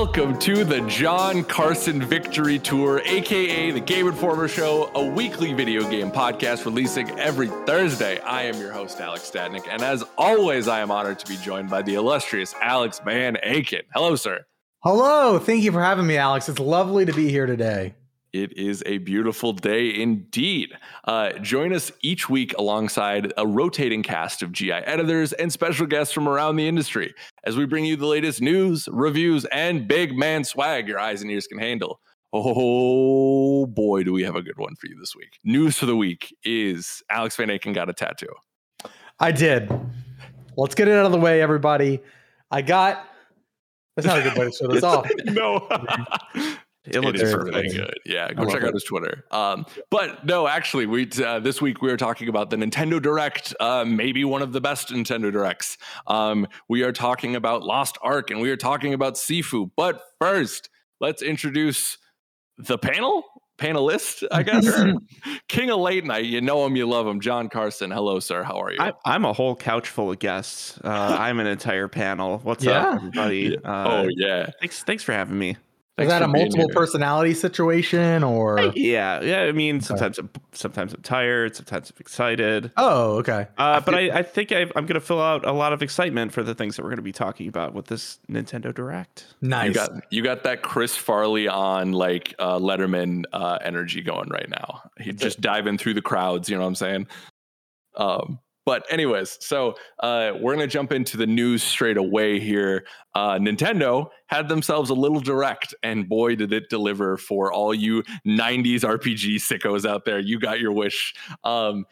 Welcome to the John Carson Victory Tour, aka the Game Informer Show, a weekly video game podcast releasing every Thursday. I am your host, Alex Stadnik, and as always, I am honored to be joined by the illustrious Alex Van Aken. Hello, sir. Hello. Thank you for having me, Alex. It's lovely to be here today. It is a beautiful day indeed. Uh, join us each week alongside a rotating cast of GI editors and special guests from around the industry as we bring you the latest news, reviews, and big man swag your eyes and ears can handle. Oh boy, do we have a good one for you this week. News for the week is Alex Van Aken got a tattoo. I did. Let's get it out of the way, everybody. I got. That's not a good way to show this off. no. It looks is perfect. really good. Yeah, go love check out his Twitter. Um, but no, actually, we uh, this week we are talking about the Nintendo Direct, uh, maybe one of the best Nintendo Directs. Um, we are talking about Lost Ark, and we are talking about Sifu. But first, let's introduce the panel panelist, I guess. King of Late Night. You know him, you love him. John Carson. Hello, sir. How are you? I, I'm a whole couch full of guests. Uh, I'm an entire panel. What's Yeah. up, everybody? Uh, oh yeah. thanks, thanks for having me. Is that a multiple here. personality situation or? Yeah, yeah. I mean, sometimes I'm, sometimes I'm tired, sometimes I'm excited. Oh, okay. Uh, but I, I think I, I'm going to fill out a lot of excitement for the things that we're going to be talking about with this Nintendo Direct. Nice. You got you got that Chris Farley on like uh, Letterman uh, energy going right now. He's just diving through the crowds. You know what I'm saying? Um, but anyways, so uh, we're gonna jump into the news straight away here. Uh, Nintendo had themselves a little direct, and boy, did it deliver for all you '90s RPG sickos out there. You got your wish. Um,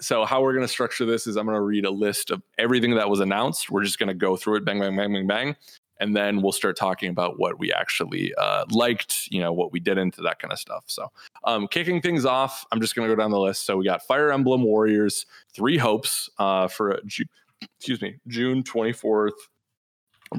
so how we're going to structure this is I'm going to read a list of everything that was announced. We're just going to go through it, bang, bang, bang, bang, bang, and then we'll start talking about what we actually uh, liked, you know, what we did into that kind of stuff. So, um, kicking things off, I'm just going to go down the list. So we got Fire Emblem Warriors, Three Hopes uh, for a Ju- excuse me, June 24th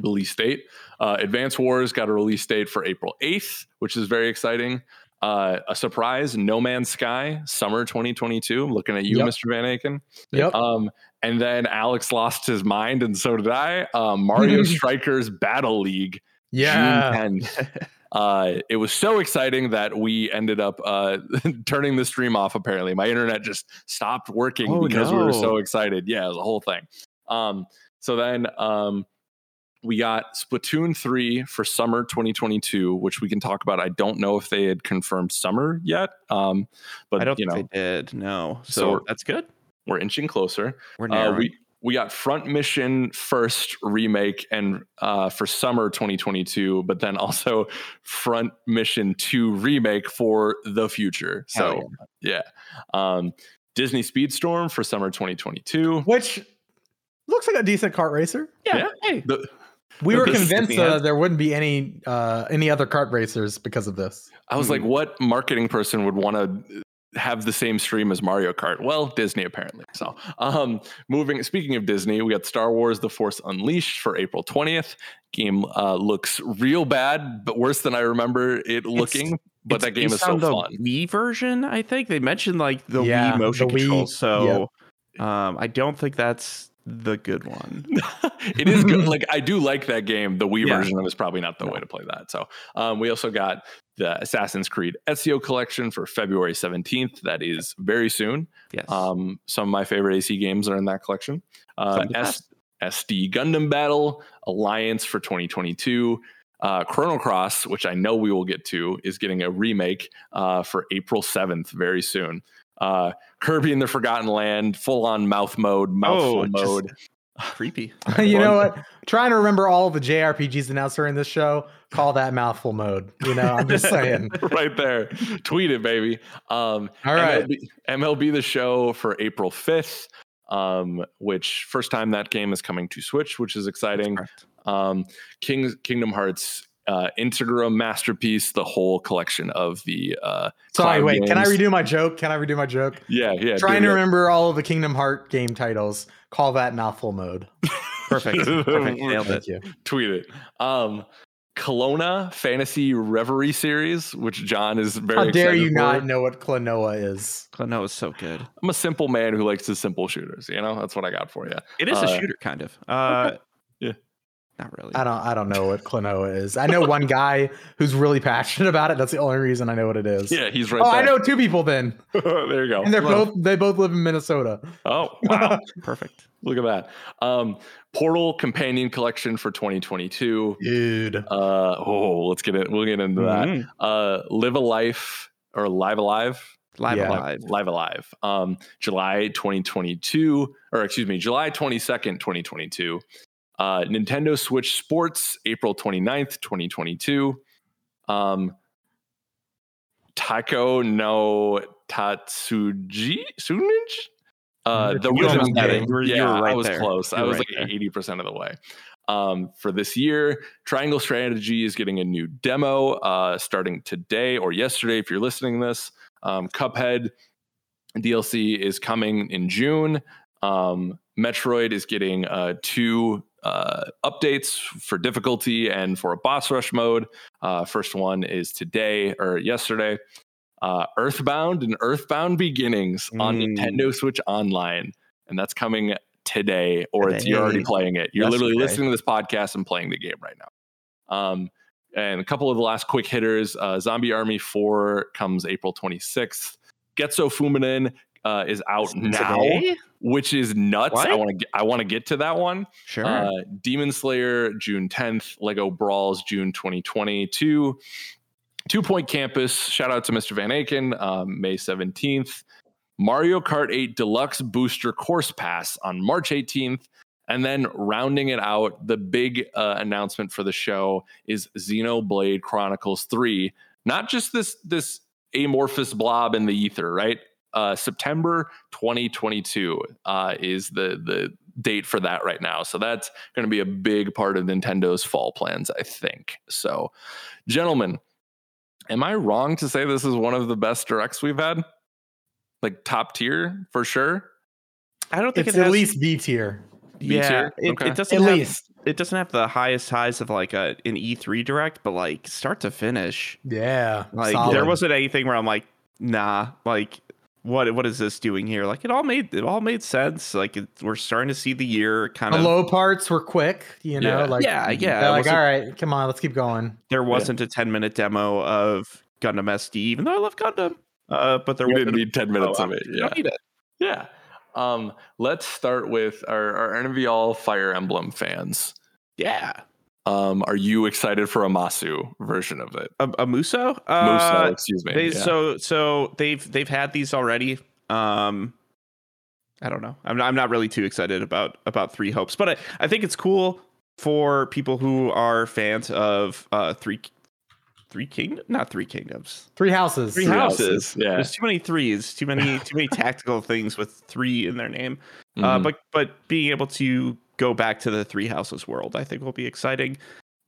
release date. Uh, Advance Wars got a release date for April 8th, which is very exciting. Uh, a surprise, No Man's Sky, summer 2022. I'm looking at you, Yep. Mr. Van Aken. Yep. Um, and then Alex lost his mind, and so did I. Um, Mario Strikers Battle League, yeah. June 10th. Uh, it was so exciting that we ended up uh, turning the stream off. Apparently, my internet just stopped working Oh, because we were so excited. Yeah, a whole thing. Um, so then um, we got Splatoon 3 for summer 2022, which we can talk about. I don't know if they had confirmed summer yet, um, but I don't you think know they did. No, so, So- that's good. we're inching closer. We're Uh, we we got Front Mission first remake and uh, for summer 2022, but then also Front Mission 2 remake for the future. Hell So yeah, um, Disney Speedstorm for summer 2022. Which looks like a decent kart racer. yeah. yeah. Hey, The, We were convinced Disney uh, there wouldn't be any uh, any other kart racers because of this. I was like, Hmm. what marketing person would want to have the same stream as Mario Kart? Well, Disney apparently. So, um, moving. Speaking of Disney, we got Star Wars: The Force Unleashed for April twentieth. Game uh, looks real bad, but worse than I remember it looking. But It's that game is so on the fun. Wii version, I think they mentioned like the Yeah, Wii motion the Wii- controls. So um, I don't think that's the good one. it is good. Like I do like that game. The Wii Yeah. version of it is probably not the way to play that. So um, we also got the Assassin's Creed Ezio collection for February seventeenth. That is very soon. Yes. Um, some of my favorite AC games are in that collection. Uh, Some S- SD Gundam Battle Alliance for 2022. Uh, Chrono Cross, which I know we will get to, is getting a remake uh, for April 7th very soon. Uh, Kirby in the Forgotten Land, full on mouth mode, mouthful Oh, mode. Creepy. you know what? Trying to remember all the JRPGs announced during this show. Call that mouthful mode. You know, I'm just saying. right there. Tweet it, baby. Um, All right. MLB, MLB the show for April 5th, um, which first time that game is coming to Switch, which is exciting. Correct. Um, King, Kingdom Hearts uh, Integrum Masterpiece, the whole collection of the. Uh, Sorry, cloud wait. Can I redo my joke? Can I redo my joke? Yeah, yeah. Trying to it. remember all of the Kingdom Heart game titles. Call that mouthful mode. Perfect. Perfect. Nailed it. You. Tweet it. Um, Klonoa Phantasy Reverie series, which John is very. How dare you for. not know what Klonoa is? Klonoa is so good. I'm a simple man who likes his simple shooters. You know, that's what I got for you. It is Uh, a shooter, kind of. Uh, Yeah. Not really. I don't I don't know what Klonoa is. I know one guy who's really passionate about it. That's the only reason I know what it is. Yeah, he's right oh, there. I know two people then. there you go. And they're Well- both they both live in Minnesota. Oh, wow. Perfect. Look at that. Um, Portal companion collection for 2022. Dude. Uh, oh, let's get it. We'll get into that. Mhm. Uh, Live a Life or Live Alive. Live Yeah. alive. Live Alive. Um, July 2022, or excuse me, July 22nd, 2022. Uh, Nintendo Switch Sports, April 29th, 2022. Um, Taiko no Tatsuji Sunij? Uh, the You rhythm almost got setting. it. You were- yeah, right I was there. close. I You were was right like 80% of the way. Um, for this year, Triangle Strategy is getting a new demo uh, starting today or yesterday if you're listening to this. Um, Cuphead DLC is coming in June. Um, Metroid is getting uh, two uh, updates for difficulty and for a boss rush mode. Uh, first one is today or yesterday. Uh, Earthbound and Earthbound Beginnings on Mm. Nintendo Switch Online, and that's coming today, or it's you're already playing it. You're literally Yesterday. listening to this podcast and playing the game right now. Um, and a couple of the last quick hitters: uh, Zombie Army Four comes April 26th. Getsu Fuma Den uh, is out now, which is nuts. I want to I want to get to that one. Sure. Uh, Demon Slayer June 10th, Lego Brawls June 2022, Two Point Campus. Shout out to Mr. Van Aken, um, May 17th. Mario Kart 8 Deluxe Booster Course Pass on March 18th. And then rounding it out, the big uh, announcement for the show is Xenoblade Chronicles 3. Not just this this amorphous blob in the ether, right? Uh, September 2022 uh, is the the date for that right now. So that's going to be a big part of Nintendo's fall plans, I think. So, gentlemen, am I wrong to say this is one of the best directs we've had? Like top tier for sure. I don't think It's it at has, least B tier. B yeah, tier? it, Okay. it doesn't At have, least. it doesn't have the highest highs of like a an E3 direct, but like start to finish, Yeah. like solid. there wasn't anything where I'm like, nah, like what what is this doing here? Like it all made it all made sense. Like it, we're starting to see the year kind the of. low parts were quick, you know, Yeah. like yeah, yeah. they're like, all right, come on, let's keep going. there wasn't a 10 minute demo of Gundam SD, even though I love Gundam. Uh, but there We wasn't didn't need 10 minutes of it. Yeah. it. Yeah. Um, let's start with our, our NVL Fire Emblem fans. Yeah. Um, are you excited for a Masu version of it? A, a Muso? Muso, Uh, excuse me. they, yeah. So so they've they've had these already. Um, I don't know. I'm not, I'm not really too excited about about Three Hopes, but I, I think it's cool for people who are fans of uh three three kingdoms, not three kingdoms. Three houses. Three Three houses. Houses, yeah. There's too many threes, too many too many tactical things with three in their name. Uh, Mhm, but but being able to go back to the three houses world, I think will be exciting.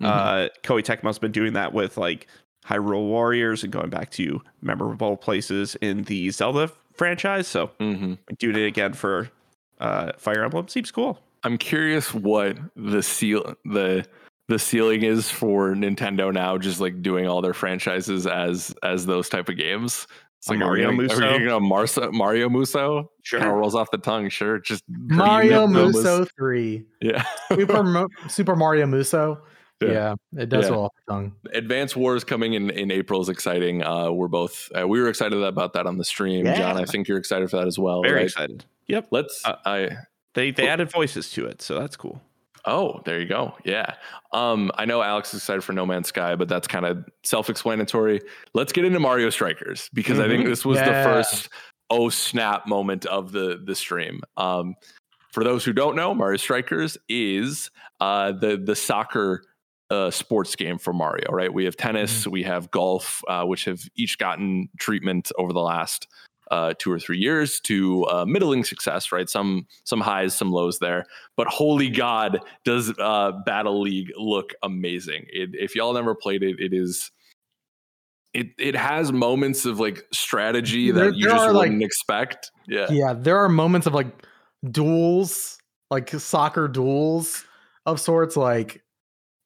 mhm. Uh, Koei Tecmo's been doing that with like Hyrule Warriors and going back to memorable places in the Zelda franchise. So Mhm. doing it again for uh, Fire Emblem seems cool. I'm curious what the seal the the ceiling is for Nintendo now, just like doing all their franchises as as those type of games. It's A like are we Mario gonna- Muso? Are we gonna Marso, Mario Muso? Sure. Kind of rolls off the tongue. Sure, just Mario Green Momo's- Muso 3. Yeah. Super, Mo- Super Mario Muso. Yeah. Yeah. it does Yeah. roll off the tongue. Advance Wars coming in in April is exciting. Uh, we're both uh, we were excited about that on the stream. Yeah. John, I think you're excited for that as well. Very right? excited. Yep. Let's. Uh, I They they added voices to it, so that's cool. Oh, there you go. Yeah. Um, I know Alex is excited for No Man's Sky, but that's kind of self-explanatory. Let's get into Mario Strikers because I think Mhm. this was the first oh snap moment of the the stream. Um, for those who don't know, Mario Strikers is uh, the the soccer uh, sports game for Mario. Right? We have tennis, we have golf, uh, which have each gotten treatment over the last uh, two or three years to uh, middling success. Right? Some some highs, some lows there. But holy God, does uh, Battle League look amazing? It, if y'all never played it, it is. It, it has moments of like strategy There- that you just wouldn't expect. Yeah. Yeah, there are moments of like duels, like soccer duels of sorts. Like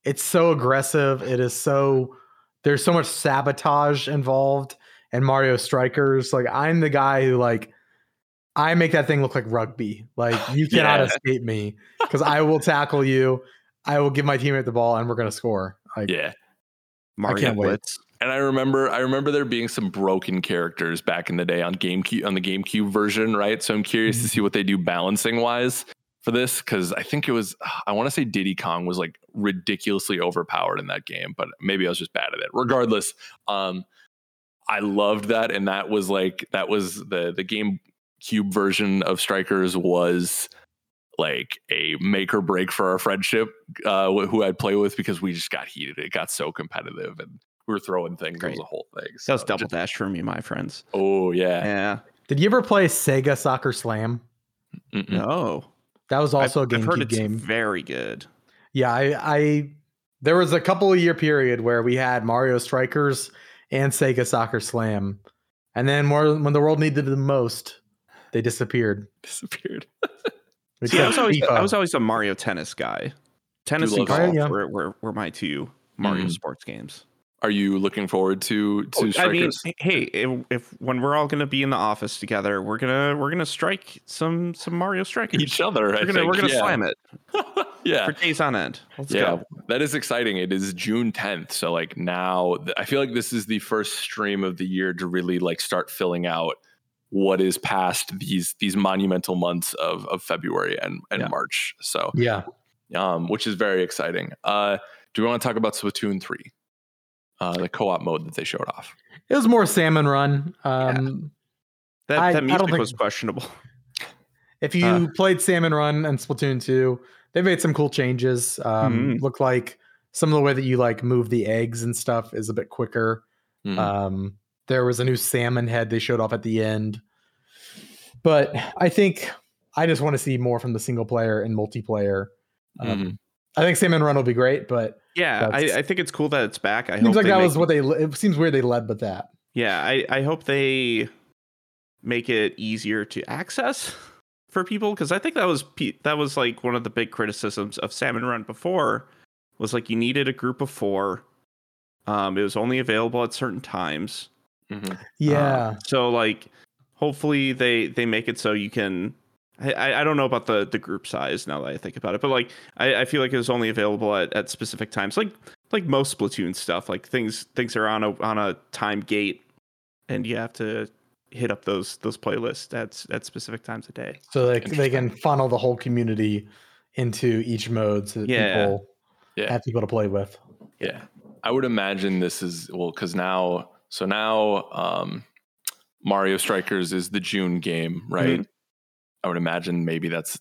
it's so aggressive. It is so there's so much sabotage involved. And Mario Strikers, like I'm the guy who like I make that thing look like rugby. Like you cannot Yeah. escape me because I will tackle you. I will give my teammate the ball and we're gonna score. Like, Yeah. Mario can't wait. Blitz. And I remember, I remember there being some broken characters back in the day on GameCube on the GameCube version, right? So I'm curious to see what they do balancing wise for this because I think it was, I want to say Diddy Kong was like ridiculously overpowered in that game, but maybe I was just bad at it. Regardless, um, I loved that, and that was like that was the the GameCube version of Strikers was like a make or break for our friendship uh who I'd play with because we just got heated. It got so competitive and we were throwing things. It Great. was a whole thing. That was double just- dash for me, my friends. oh yeah. Yeah. Did you ever play Sega Soccer Slam? Mm-mm. No. That was also I've, a I've heard GameCube it's game. very good. Yeah, I, I there was a couple of year period where we had Mario Strikers and Sega Soccer Slam, and then more when the world needed them most, they disappeared. Disappeared. See, I was always I was always a Mario tennis guy. Tennis and golf Mario, yeah. were, were, were my two Mario Mhm. sports games. Are you looking forward to to Oh, I mean, hey, if, if when we're all gonna be in the office together, we're gonna we're gonna strike some some Mario strikers. Each other, we're gonna think. we're gonna yeah. slam it yeah. for days on end. Let's yeah, go. that is exciting. It is June 10th, so like now, I feel like this is the first stream of the year to really like start filling out what is past these these monumental months of of February and and Yeah. March. So, yeah, um, which is very exciting. Uh, do we want to talk about Splatoon three, uh, the co-op mode that they showed off? it was more salmon run. Um, That I- I that don't music think- was questionable. If you Uh. played Salmon Run and Splatoon 2, they made some cool changes. Um, Mhm. Look like some of the way that you like move the eggs and stuff is a bit quicker. Mhm. Um, there was a new salmon head they showed off at the end. But I think I just want to see more from the single player and multiplayer. Um, Mhm. I think Salmon Run will be great, but Yeah, I, I think it's cool that it's back. I it seems hope like that make- was what they. It seems weird they led with that. Yeah, I, I hope they make it easier to access for people because I think that was that was like one of the big criticisms of Salmon Run before was like you needed a group of four. Um, it was only available at certain times. Mhm. Yeah, Uh, so like, hopefully they they make it so you can. I- I, I don't know about the the group size now that I think about it, but like I, I feel like it was only available at, at specific times, like like most Splatoon stuff. Like things things are on a on a time gate, and you have to hit up those those playlists at at specific times a day. so they they can funnel the whole community into each mode, so that Yeah. people Yeah. have people to play with. Yeah. I would imagine this is well because now so now um Mario Strikers is the June game, right? I would imagine maybe that's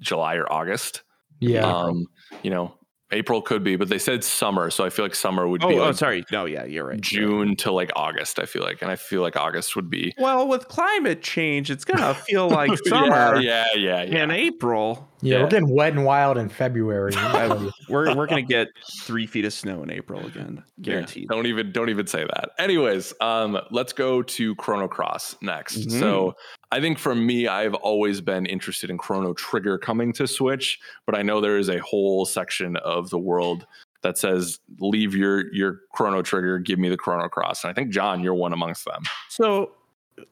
July or August. Yeah, Um, you know, April could be, but they said summer, so I feel like summer would Oh, be oh, like sorry, no, yeah, you're right. you're right. June to like August, I feel like. And I feel like August would be Well, with climate change, it's gonna feel like summer yeah, yeah, yeah, yeah. in April. Yeah, yeah. we're getting wet and wild in February. We're we're gonna get three feet of snow in April again, Yeah, guaranteed. Don't even don't even say that. Anyways, um, let's go to Chrono Cross next. Mhm. So I think for me, I've always been interested in Chrono Trigger coming to Switch, but I know there is a whole section of the world that says leave your your Chrono Trigger, give me the Chrono Cross. And I think John, you're one amongst them. So,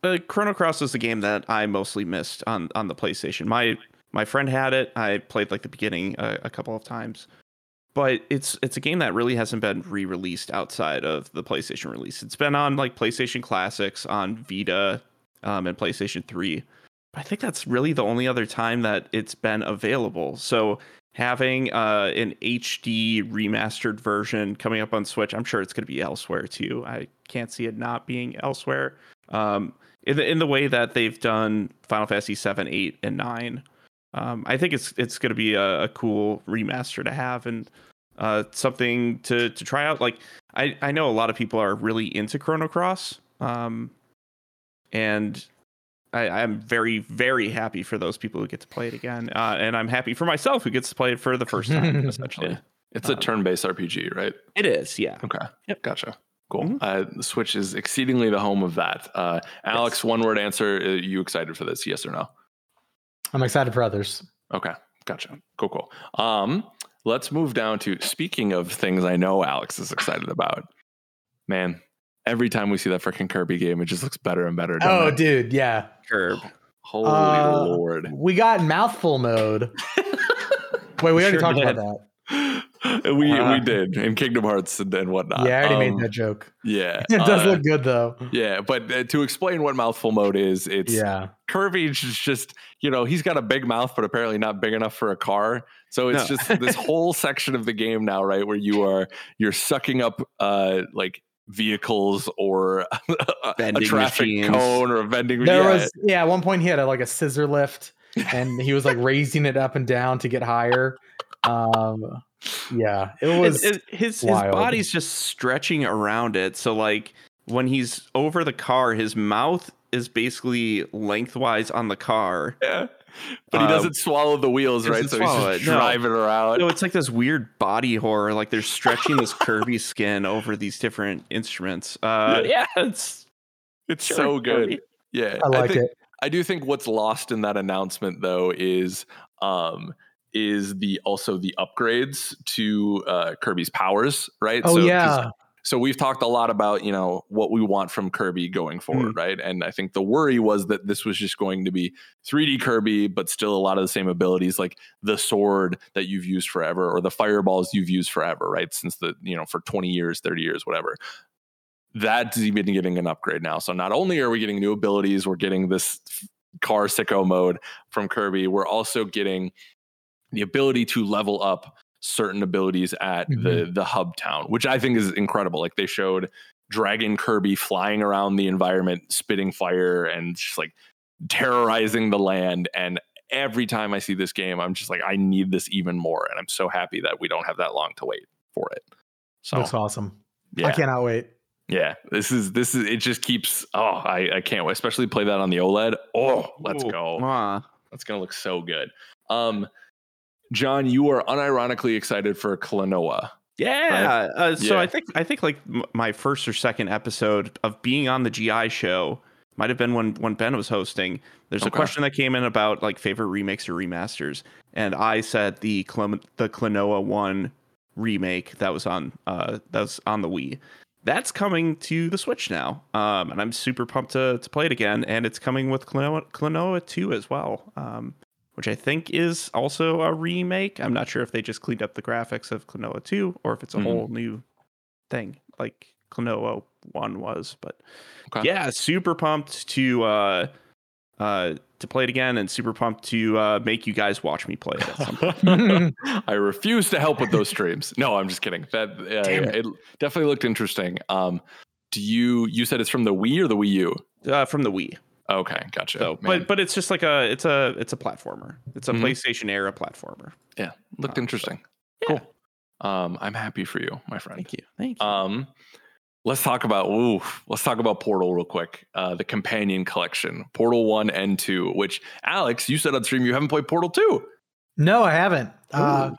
uh, Chrono Cross is the game that I mostly missed on on the PlayStation. My my friend had it. I played like the beginning a, a couple of times, but it's it's a game that really hasn't been re-released outside of the PlayStation release. It's been on like PlayStation Classics, on Vita, um, and PlayStation Three. I think that's really the only other time that it's been available. So having uh, an HD remastered version coming up on Switch, I'm sure it's going to be elsewhere too. I can't see it not being elsewhere. Um, in the in the way that they've done Final Fantasy 7, 8, and 9. Um, I think it's it's going to be a, a cool remaster to have and uh, something to to try out. Like I I know a lot of people are really into Chrono Cross, um, and I, I'm very very happy for those people who get to play it again, uh, and I'm happy for myself who gets to play it for the first time. essentially, Yeah. It's a Um, turn-based RPG, right? it is. Yeah. Okay. Yep. Gotcha. Cool. Mhm. Uh, the Switch is exceedingly the home of that. Uh, Alex, Yes. one word answer. Are you excited for this? Yes or no? I'm excited for others. Okay, gotcha. Cool, cool. Um, let's move down to speaking of things I know Alex is excited about. Man, every time we see that freaking Kirby game, it just looks better and better. Oh, it? dude, yeah. Curb. holy Uh, lord! We got mouthful mode. Wait, we already Sure talked did. about that. we Uh, we did in Kingdom Hearts and, and whatnot. yeah, I already Um, made that joke. Yeah, It does uh, look good though. Yeah, but uh, to explain what mouthful mode is, it's Yeah. Kirby's is just you know he's got a big mouth, but apparently not big enough for a car. So it's No. just this whole section of the game now, right, where you are you're sucking up uh like vehicles or a, a traffic machines. cone or a vending. Machine. There yeah, was yeah, at one point he had a, like a scissor lift and he was like raising it up and down to get higher. Um yeah, it It- was it- his his wild. body's just stretching around it. So like when he's over the car, his mouth is basically lengthwise on the car. yeah. But he Uh, doesn't swallow the wheels, right? So he's just it, no. driving around. No, it's like this weird body horror. Like they're stretching this Kirby skin over these different instruments. Uh, yeah, it's It's sure, so good. Kirby. Yeah, I like think, it. I do think what's lost in that announcement though is um is the also the upgrades to uh Kirby's powers, right? Oh 'cause- yeah. So we've talked a lot about, you know, what we want from Kirby going forward, right? And I think the worry was that this was just going to be 3D Kirby, but still a lot of the same abilities, like the sword that you've used forever or the fireballs you've used forever, right? Since the, you know, for 20 years, 30 years, whatever. That's even getting an upgrade now. So not only are we getting new abilities, we're getting this car sicko mode from Kirby, we're also getting the ability to level up certain abilities at the the hub town, which I think is incredible. Like they showed Dragon Kirby flying around the environment, spitting fire, and just like terrorizing the land. And every time I see this game, I'm just like, I need this even more. And I'm so happy that we don't have that long to wait for it. So that's awesome. yeah, I cannot wait. yeah. This is this is it. Just keeps. Oh, I I can't wait. Especially play that on the OLED. Oh, let's Ooh, go. mwah. That's gonna look so good. Um, John, you are unironically excited for Klonoa. Yeah. Uh, so Yeah. I think I think like m- my first or second episode of being on the GI show might have been when when Ben was hosting. There's a question that came in about like favorite remakes or remasters, and I said the Clem- the Klonoa one remake that was on uh that was on the Wii. That's coming to the Switch now, um, and I'm super pumped to to play it again. And it's coming with Klonoa, Klonoa 2 as well. Um, which I think is also a remake. I'm not sure if they just cleaned up the graphics of Klonoa 2 or if it's a Mhm. whole new thing like Klonoa 1 was. But Okay. yeah, super pumped to uh uh to play it again and super pumped to uh make you guys watch me play it at some point. I refuse to help with those streams. No, I'm just kidding. That uh, Damn it. definitely looked interesting. Um, do you you said it's from the Wii or the Wii U? uh, from the Wii. Okay, gotcha. So, Man, but but it's just like a it's a it's a platformer. It's a Mhm. PlayStation era platformer. yeah, looked uh, interesting. yeah. Cool. Um, I'm happy for you, my friend. Thank you. Thank you. Um, let's talk about ooh, let's talk about Portal real quick. Uh, the companion collection, Portal One and Two. Which Alex, you said on stream you haven't played Portal Two. No, I haven't. Uh,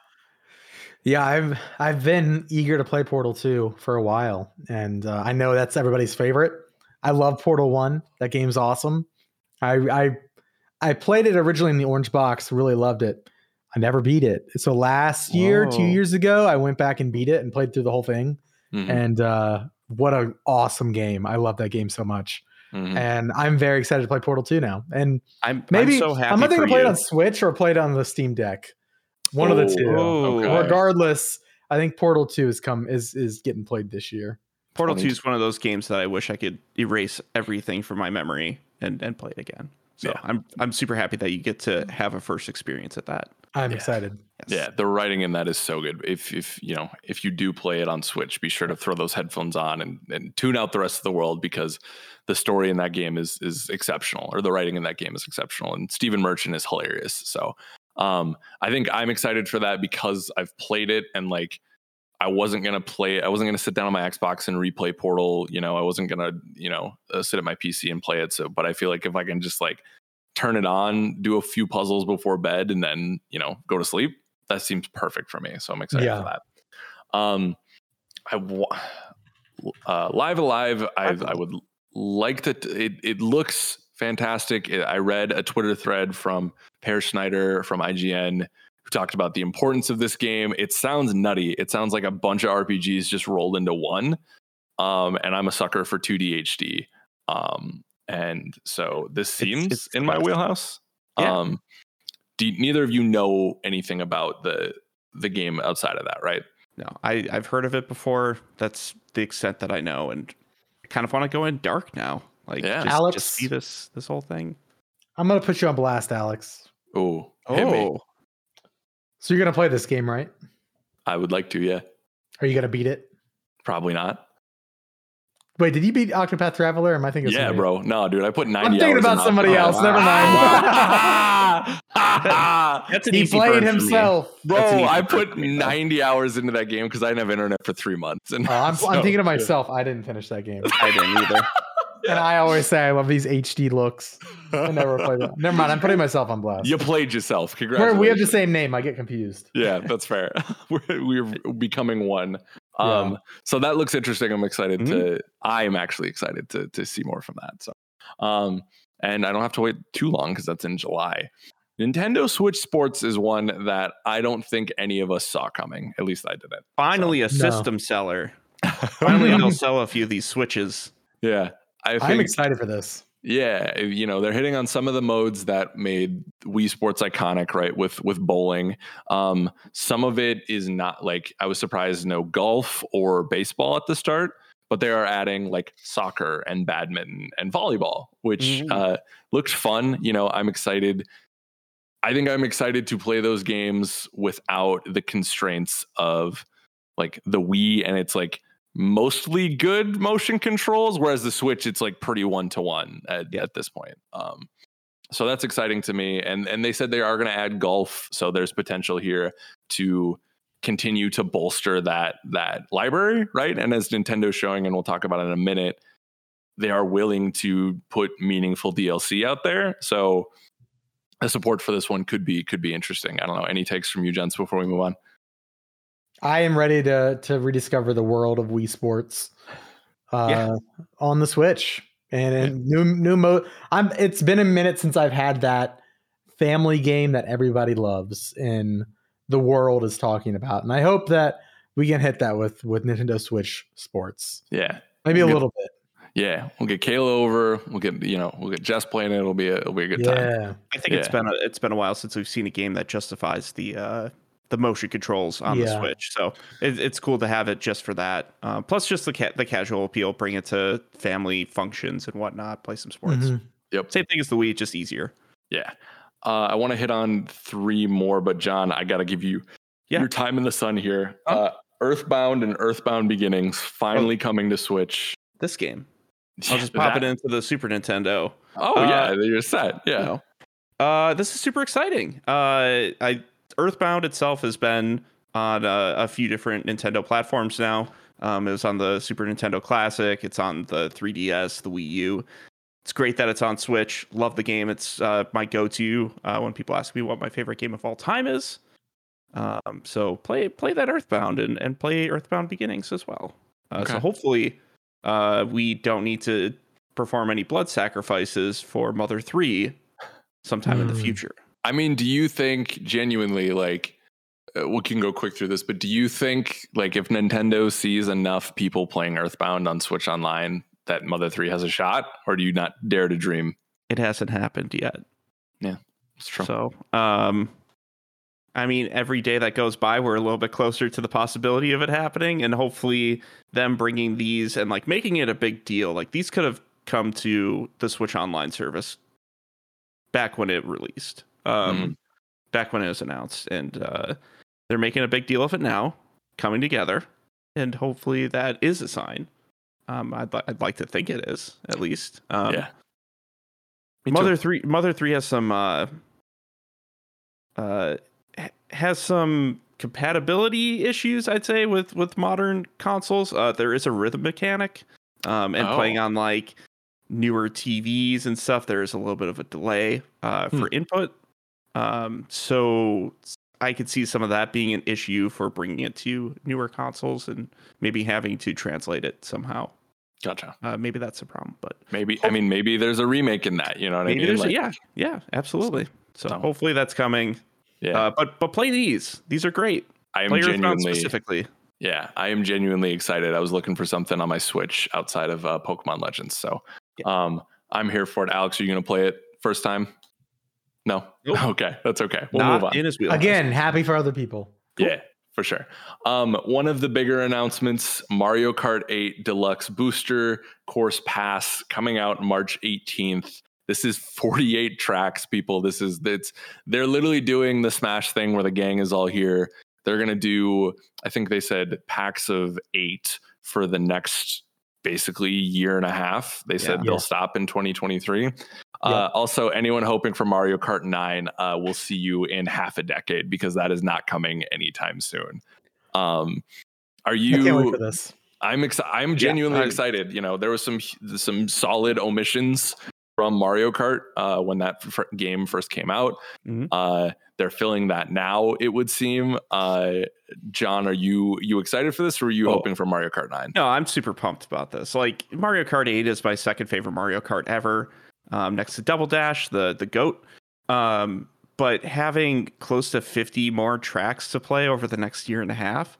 yeah, I've I've been eager to play Portal 2 for a while, and uh, I know that's everybody's favorite. I love Portal 1. That game's awesome. I I I played it originally in the orange box, really loved it. I never beat it. So last year, two years ago, I went back and beat it and played through the whole thing. Mhm, And uh, what an awesome game! I love that game so much, mhm. and I'm very excited to play Portal 2 now. And I'm maybe I'm so happy I'm either gonna play it on Switch or play it on the Steam Deck. One of the two. okay. Regardless, I think Portal Two is come is is getting played this year. Portal 2 is one of those games that I wish I could erase everything from my memory and, and play it again. So Yeah. I'm I'm super happy that you get to have a first experience at that. I'm Yeah. excited. Yes. Yeah, the writing in that is so good. If if you know if you do play it on Switch, be sure to throw those headphones on and, and tune out the rest of the world because the story in that game is is exceptional, or the writing in that game is exceptional, and Stephen Merchant is hilarious. So um, I think I'm excited for that because I've played it and like I wasn't gonna play. I wasn't gonna sit down on my Xbox and replay Portal. You know, I wasn't gonna you know uh, sit at my PC and play it. So, but I feel like if I can just like turn it on, do a few puzzles before bed, and then you know go to sleep, that seems perfect for me. So I'm excited Yeah. for that. Um, I uh, live alive. I I would like to. It it looks fantastic. I read a Twitter thread from Peer Schneider from IGN who talked about the importance of this game. It sounds nutty. It sounds like a bunch of RPGs just rolled into one. Um, and I'm a sucker for 2D HD. Um, and so this seems it's in my wheelhouse. Yeah. Um, do neither of you know anything about the the game outside of that, right? No, I I've heard of it before. That's the extent that I know, and I kind of want to go in dark now. Like, Yeah. just, Alex? just see this this whole thing. I'm gonna put you on blast, Alex. Oh. Oh, So you're gonna play this game, right? I would like to. Yeah, Are you gonna beat it? probably not. Wait, did you beat Octopath Traveler? Am I thinking? Yeah, somebody bro. No, dude, I put ninety. I'm thinking hours about somebody Octopath. else. Never mind. that's an he easy played burn for himself. Bro, That's an easy I put for me, though. 90 hours into that game because I didn't have internet for three months. And Oh, I'm, so- I'm thinking of myself. I didn't finish that game, I didn't either. and I always say I love these HD looks. I never played that. Never mind. I'm putting myself on blast. You played yourself. We're, Congratulations. we have the same name. I get confused. yeah, that's fair. we're, we're becoming one. Um, Yeah. so that looks interesting. I'm excited Mhm. to. I am actually excited to to see more from that. So, um, and I don't have to wait too long because that's in July. Nintendo Switch Sports is one that I don't think any of us saw coming. At least I didn't. Finally, a No. system seller. Finally, they'll sell a few of these switches. yeah, I think I'm excited for this. Yeah, you know they're hitting on some of the modes that made Wii Sports iconic, right? With with bowling, um, some of it is not like I was surprised no golf or baseball at the start, but they are adding like soccer and badminton and volleyball, which Mhm. uh, looks fun. You know, I'm excited. I think I'm excited to play those games without the constraints of like the Wii and it's like mostly good motion controls, whereas the Switch it's like pretty one to one at at this point. Um, so that's exciting to me. And and they said they are going to add golf, so there's potential here to continue to bolster that that library, right? And as Nintendo's showing, and we'll talk about it in a minute, they are willing to put meaningful DLC out there. So the support for this one could be could be interesting. I don't know. Any takes from you, gents, before we move on? I am ready to to rediscover the world of Wii Sports uh, Yeah. on the Switch and in new new mode. I'm. It's been a minute since I've had that family game that everybody loves and the world is talking about, and I hope that we can hit that with with Nintendo Switch Sports. Yeah. Maybe a Good. little bit. Yeah, we'll get Kayla over. We'll get you know we'll get Jess playing it. It'll be a, it'll be a good time. Yeah. I think it's Yeah. been a, it's been a while since we've seen a game that justifies the uh, the motion controls on the Switch. So it, it's cool to have it just for that. Uh, plus, just the ca- the casual appeal, bring it to family functions and whatnot. Play some sports. Mhm. Same thing as the Wii, just easier. Yeah. Uh, I want to hit on three more, but John, I got to give you Yeah. your time in the sun here. Oh. Uh, Earthbound and Earthbound Beginnings finally coming to Switch. This game, I'll just pop That- it into the Super Nintendo. Oh Uh, yeah, you're set. Yeah. you know. Uh, this is super exciting. Uh, I Earthbound itself has been on a, a few different Nintendo platforms now. Um, it was on the Super Nintendo Classic. It's on the 3DS, the Wii U. It's great that it's on Switch. Love the game. It's uh, my go-to uh, when people ask me what my favorite game of all time is. Um, so play play that Earthbound and, and play Earthbound Beginnings as well. Uh, So hopefully, uh, we don't need to perform any blood sacrifices for Mother Three sometime in the Hmm. future. I mean, do you think genuinely like uh, we can go quick through this, but do you think like if Nintendo sees enough people playing Earthbound on Switch Online that Mother 3 has a shot or do you not dare to dream? It hasn't happened yet. Yeah. It's true. So, um, I mean, every day that goes by, we're a little bit closer to the possibility of it happening, and hopefully, them bringing these and like making it a big deal. Like these could have come to the Switch Online service back when it released, um, Mhm. back when it was announced, and uh, they're making a big deal of it now, coming together, and hopefully that is a sign. Um, I'd li- I'd like to think it is at least. Um, yeah. Mother three, Mother three has some, uh, uh, has some compatibility issues. I'd say with with modern consoles. Uh, there is a rhythm mechanic, um, and Oh. playing on like newer TVs and stuff, there is a little bit of a delay uh, for input. Um, so I could see some of that being an issue for bringing it to newer consoles and maybe having to translate it somehow. Gotcha. Uh, maybe that's a problem, but Maybe I mean maybe there's a remake in that, you know what I mean? Like, yeah, yeah, absolutely. So, So- hopefully that's coming. yeah. Uh, but but play these. These are great. I am Play genuinely specifically. Yeah, I am genuinely excited. I was looking for something on my Switch outside of uh, Pokemon Legends, so um, I'm here for it. Alex, are you going to play it first time? No. Nope. Okay, that's okay. We'll move on. in his wheelhouse. Again, happy for other people. Yeah, for sure. Um, one of the bigger announcements: Mario Kart 8 Deluxe Booster Course Pass coming out March 18th. This is 48 tracks, people. This is it's they're literally doing the Smash thing where the gang is all here. They're gonna do, I think they said packs of eight for the next basically year and a half. They said Yeah. they'll stop in 2023. Uh, also, anyone hoping for Mario Kart 9 uh, will see you in half a decade because that is not coming anytime soon. Um, are I can't wait you? for this. I'm excited. I'm genuinely I- excited. You know, there was some some solid omissions from Mario Kart uh, when that fir- game first came out. Mhm. Uh, they're filling that now. It would seem. Uh, John, are you you excited for this, or are you Oh. hoping for Mario Kart 9? No, I'm super pumped about this. Like Mario Kart 8 is my second favorite Mario Kart ever, um, next to Double Dash, the the goat. Um, but having close to 50 more tracks to play over the next year and a half,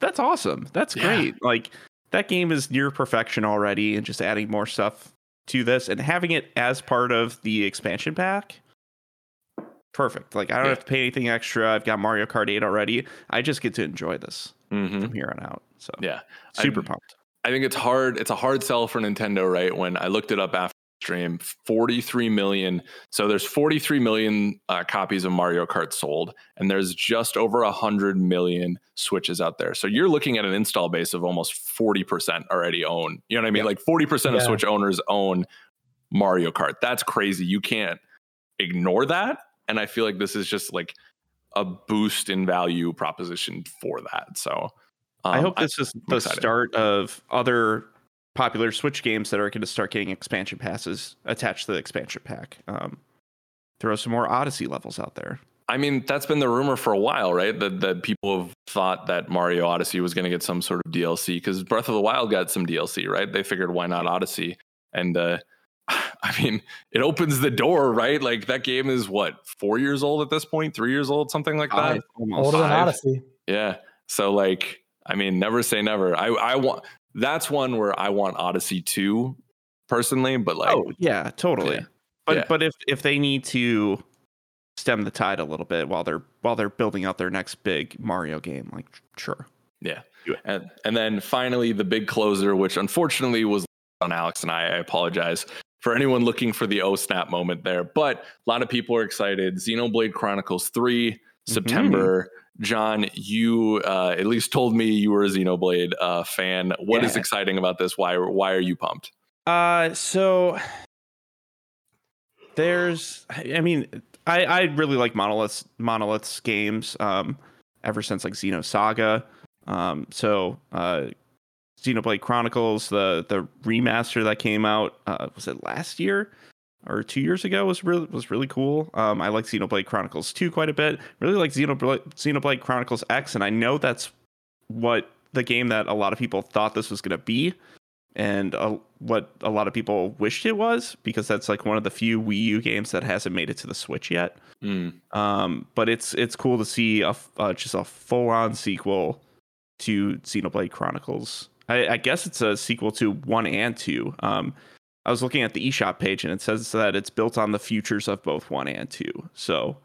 that's awesome. That's Yeah. great. Like that game is near perfection already, and just adding more stuff to this and having it as part of the expansion pack. Perfect. Like I don't Yeah. have to pay anything extra. I've got Mario Kart 8 already. I just get to enjoy this hmm from here on out. So Yeah, super I'm- pumped. I think it's hard. It's a hard sell for Nintendo, right? When I looked it up after stream, 43 million. So there's 43 million uh, copies of Mario Kart sold, and there's just over 100 million Switches out there. So you're looking at an install base of almost 40% already own. You know what I mean? Yeah. Like 40% of Switch owners own Mario Kart. That's crazy. You can't ignore that. And I feel like this is just like a boost in value proposition for that. So I um, hope this is the excited. start of other popular Switch games that are going to start getting expansion passes attached to the expansion pack. Um, throw some more Odyssey levels out there. I mean, that's been the rumor for a while, right? That that people have thought that Mario Odyssey was going to get some sort of DLC because Breath of the Wild got some DLC, right? They figured why not Odyssey? And uh, I mean, it opens the door, right? Like that game is what four years old at this point, three years old, something like that. Older than. Odyssey. Yeah. So like, I mean, never say never. I I want that's one where I want Odyssey two personally, but like, oh yeah, totally. Yeah. But Yeah. but if if they need to stem the tide a little bit while they're while they're building out their next big Mario game, like sure. Yeah. And and then finally the big closer, which unfortunately was on Alex and I. I apologize for anyone looking for the oh snap moment there. But a lot of people are excited. Xenoblade Chronicles 3, September. John, you uh, at least told me you were a Xenoblade uh, fan. What is Yeah. exciting about this? Why why are you pumped? Uh, so there's, I mean, I I really like Monolith's Monolith's games. Um, ever since like Xenosaga. Um, so uh, Xenoblade Chronicles, the the remaster that came out, uh, was it last year or two years ago? Was really was really cool. Um, I like Xenoblade Chronicles 2 quite a bit. Really like Xenoblade Xenoblade Chronicles X, and I know that's what the game that a lot of people thought this was going to be and uh, what a lot of people wished it was because that's like one of the few Wii U games that hasn't made it to the Switch yet. Mm, Um, but it's it's cool to see a uh, just a full on sequel to Xenoblade Chronicles. I, I guess it's a sequel to one and two. Um, I was looking at the eShop page and it says that it's built on the futures of both one and two. So,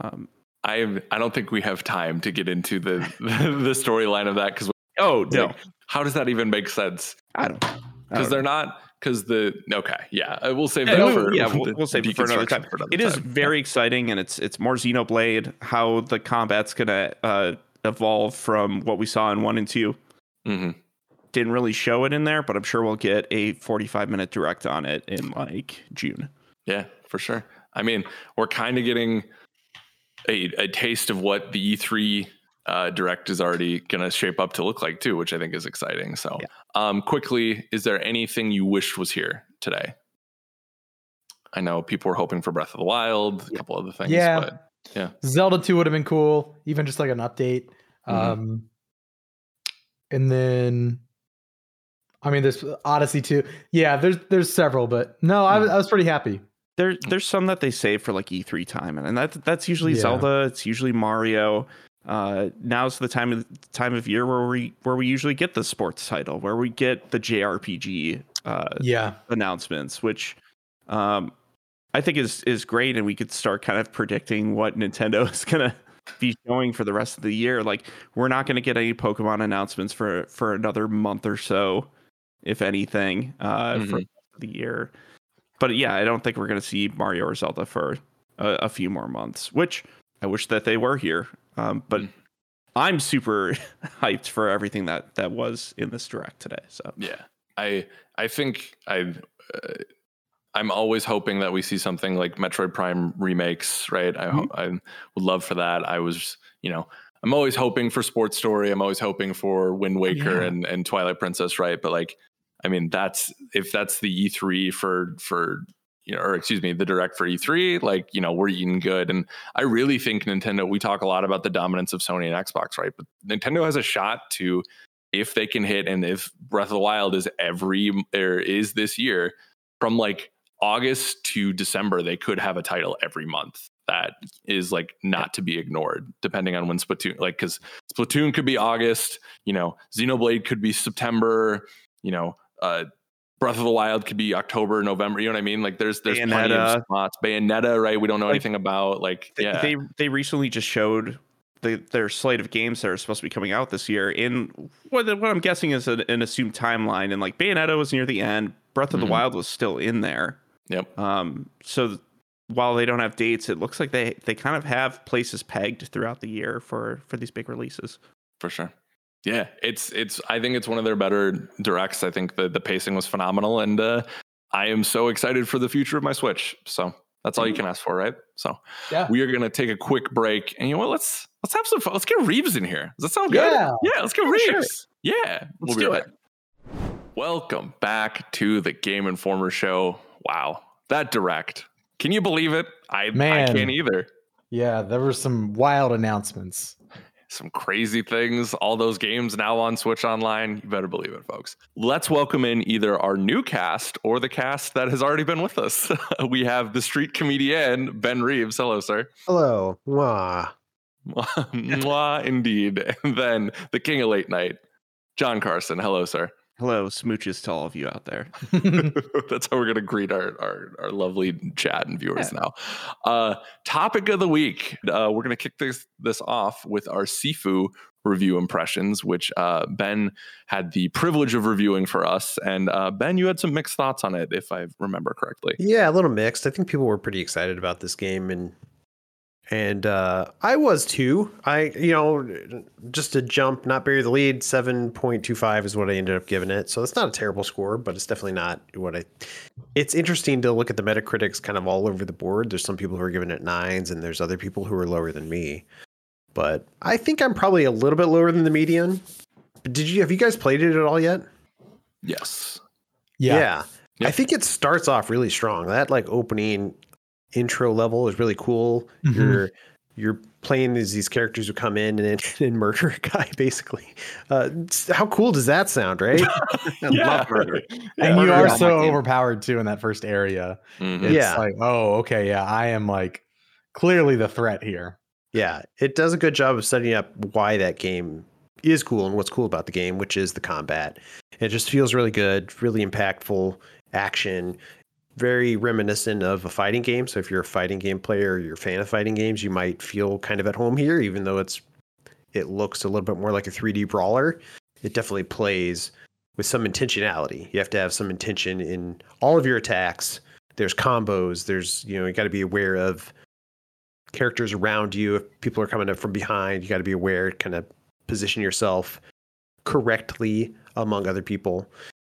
um, I I don't think we have time to get into the the storyline of that because oh no, how does that even make sense? I don't. Because they're not because the okay yeah we'll save Yeah, that for yeah, we'll, we'll save it for another time. for another It is time. very exciting, and it's it's more Xenoblade. How the combat's gonna uh, evolve from what we saw in one and two. hmm Didn't really show it in there, but I'm sure we'll get a 45 minute direct on it in like June. Yeah, for sure. I mean, we're kind of getting a, a taste of what the E3 uh, direct is already going to shape up to look like too, which I think is exciting. So, Yeah. um, quickly, is there anything you wished was here today? I know people were hoping for Breath of the Wild, a couple other things. Yeah. But yeah. Zelda 2 would have been cool, even just like an update. Mhm. Um and then I mean there's Odyssey 2. Yeah, there's there's several, but no, I was I was pretty happy. There, there's some that they save for like E3 time, and that that's usually Yeah. Zelda. It's usually Mario. Uh, now's the time of time of year where we where we usually get the sports title, where we get the JRPG uh, Yeah. announcements, which um, I think is is great, and we could start kind of predicting what Nintendo is gonna be showing for the rest of the year. Like we're not going to get any Pokemon announcements for for another month or so, if anything, uh, Mhm. for the year. But yeah, I don't think we're going to see Mario or Zelda for a, a few more months. Which I wish that they were here. Um, but Mm. I'm super hyped for everything that that was in this direct today. So Yeah, I I think I uh, I'm always hoping that we see something like Metroid Prime remakes, right? I ho- I would love for that. I was, you know, I'm always hoping for Sports Story. I'm always hoping for Wind Waker Yeah. and and Twilight Princess, right? But like, I mean, that's if that's the E3 for for you know, or excuse me, the direct for E3, like, you know, we're eating good. And I really think Nintendo, we talk a lot about the dominance of Sony and Xbox, right? But Nintendo has a shot to, if they can hit, and if Breath of the Wild is every, or is this year, from like August to December, they could have a title every month that is like not to be ignored, depending on when Splatoon, like, because Splatoon could be August, you know, Xenoblade could be September, you know, uh, Breath of the Wild could be October, November. You know what I mean? Like there's there's plenty of spots. Bayonetta, right? We don't know Like, anything about. Like they, yeah, they they recently just showed the, their slate of games that are supposed to be coming out this year in what, what I'm guessing is an, an assumed timeline. And like Bayonetta was near the end, Breath of Mhm. the Wild was still in there. yep. Um, so th- while they don't have dates, it looks like they they kind of have places pegged throughout the year for for these big releases. for sure. Yeah, it's it's. I think it's one of their better directs. I think the the pacing was phenomenal, and uh, I am so excited for the future of my Switch. So that's all you can ask for, right? So Yeah. we are gonna take a quick break, and you know what? Let's let's have some fun. Let's get Reeves in here. Does that sound good? Yeah. yeah. Let's get Yeah, sure. Reeves. Yeah, Let's be do right it. back. Welcome back to the Game Informer Show. Wow, that direct. Can you believe it? I I Man. can't either. Yeah, there were some wild announcements. Some crazy things. All those games now on Switch Online. You better believe it, folks. Let's welcome in either our new cast or the cast that has already been with us. we have the street comedian, Ben Reeves. Hello, sir. Hello. Mwah. Mwah, indeed. And then the king of late night, John Carson. Hello, sir. Hello, smooches to all of you out there. That's how we're going to greet our, our, our lovely chat and viewers now. Uh, topic of the week. Uh, we're going to kick this, this off with our Sifu review impressions, which uh, Ben had the privilege of reviewing for us. And uh, Ben, you had some mixed thoughts on it, if I remember correctly. Yeah, a little mixed. I think people were pretty excited about this game and and uh I was too. I you know just to jump, not bury the lead, 7.25 is what I ended up giving it. So it's not a terrible score, but it's definitely not what I It's interesting to look at the Metacritics kind of all over the board. There's some people who are giving it nines and there's other people who are lower than me. But I think I'm probably a little bit lower than the median. Did you have you guys played it at all yet? Yes. yeah. Yeah. I think it starts off really strong. That like opening intro level is really cool. Mhm. You're you're playing as these characters who come in and, and murder a guy basically. Uh, how cool does that sound, right? I love murder. And you are on so overpowered too in that first area. Mhm. It's Yeah. like, oh, okay, yeah, I am like clearly the threat here. Yeah, it does a good job of setting up why that game is cool and what's cool about the game, which is the combat. It just feels really good, really impactful action, very reminiscent of a fighting game. So if you're a fighting game player, or you're a fan of fighting games, you might feel kind of at home here, even though it's it looks a little bit more like a 3D brawler. It definitely plays with some intentionality. You have to have some intention in all of your attacks. There's combos. There's you know you got to be aware of characters around you. If people are coming up from behind, you got to be aware, kind of position yourself correctly among other people.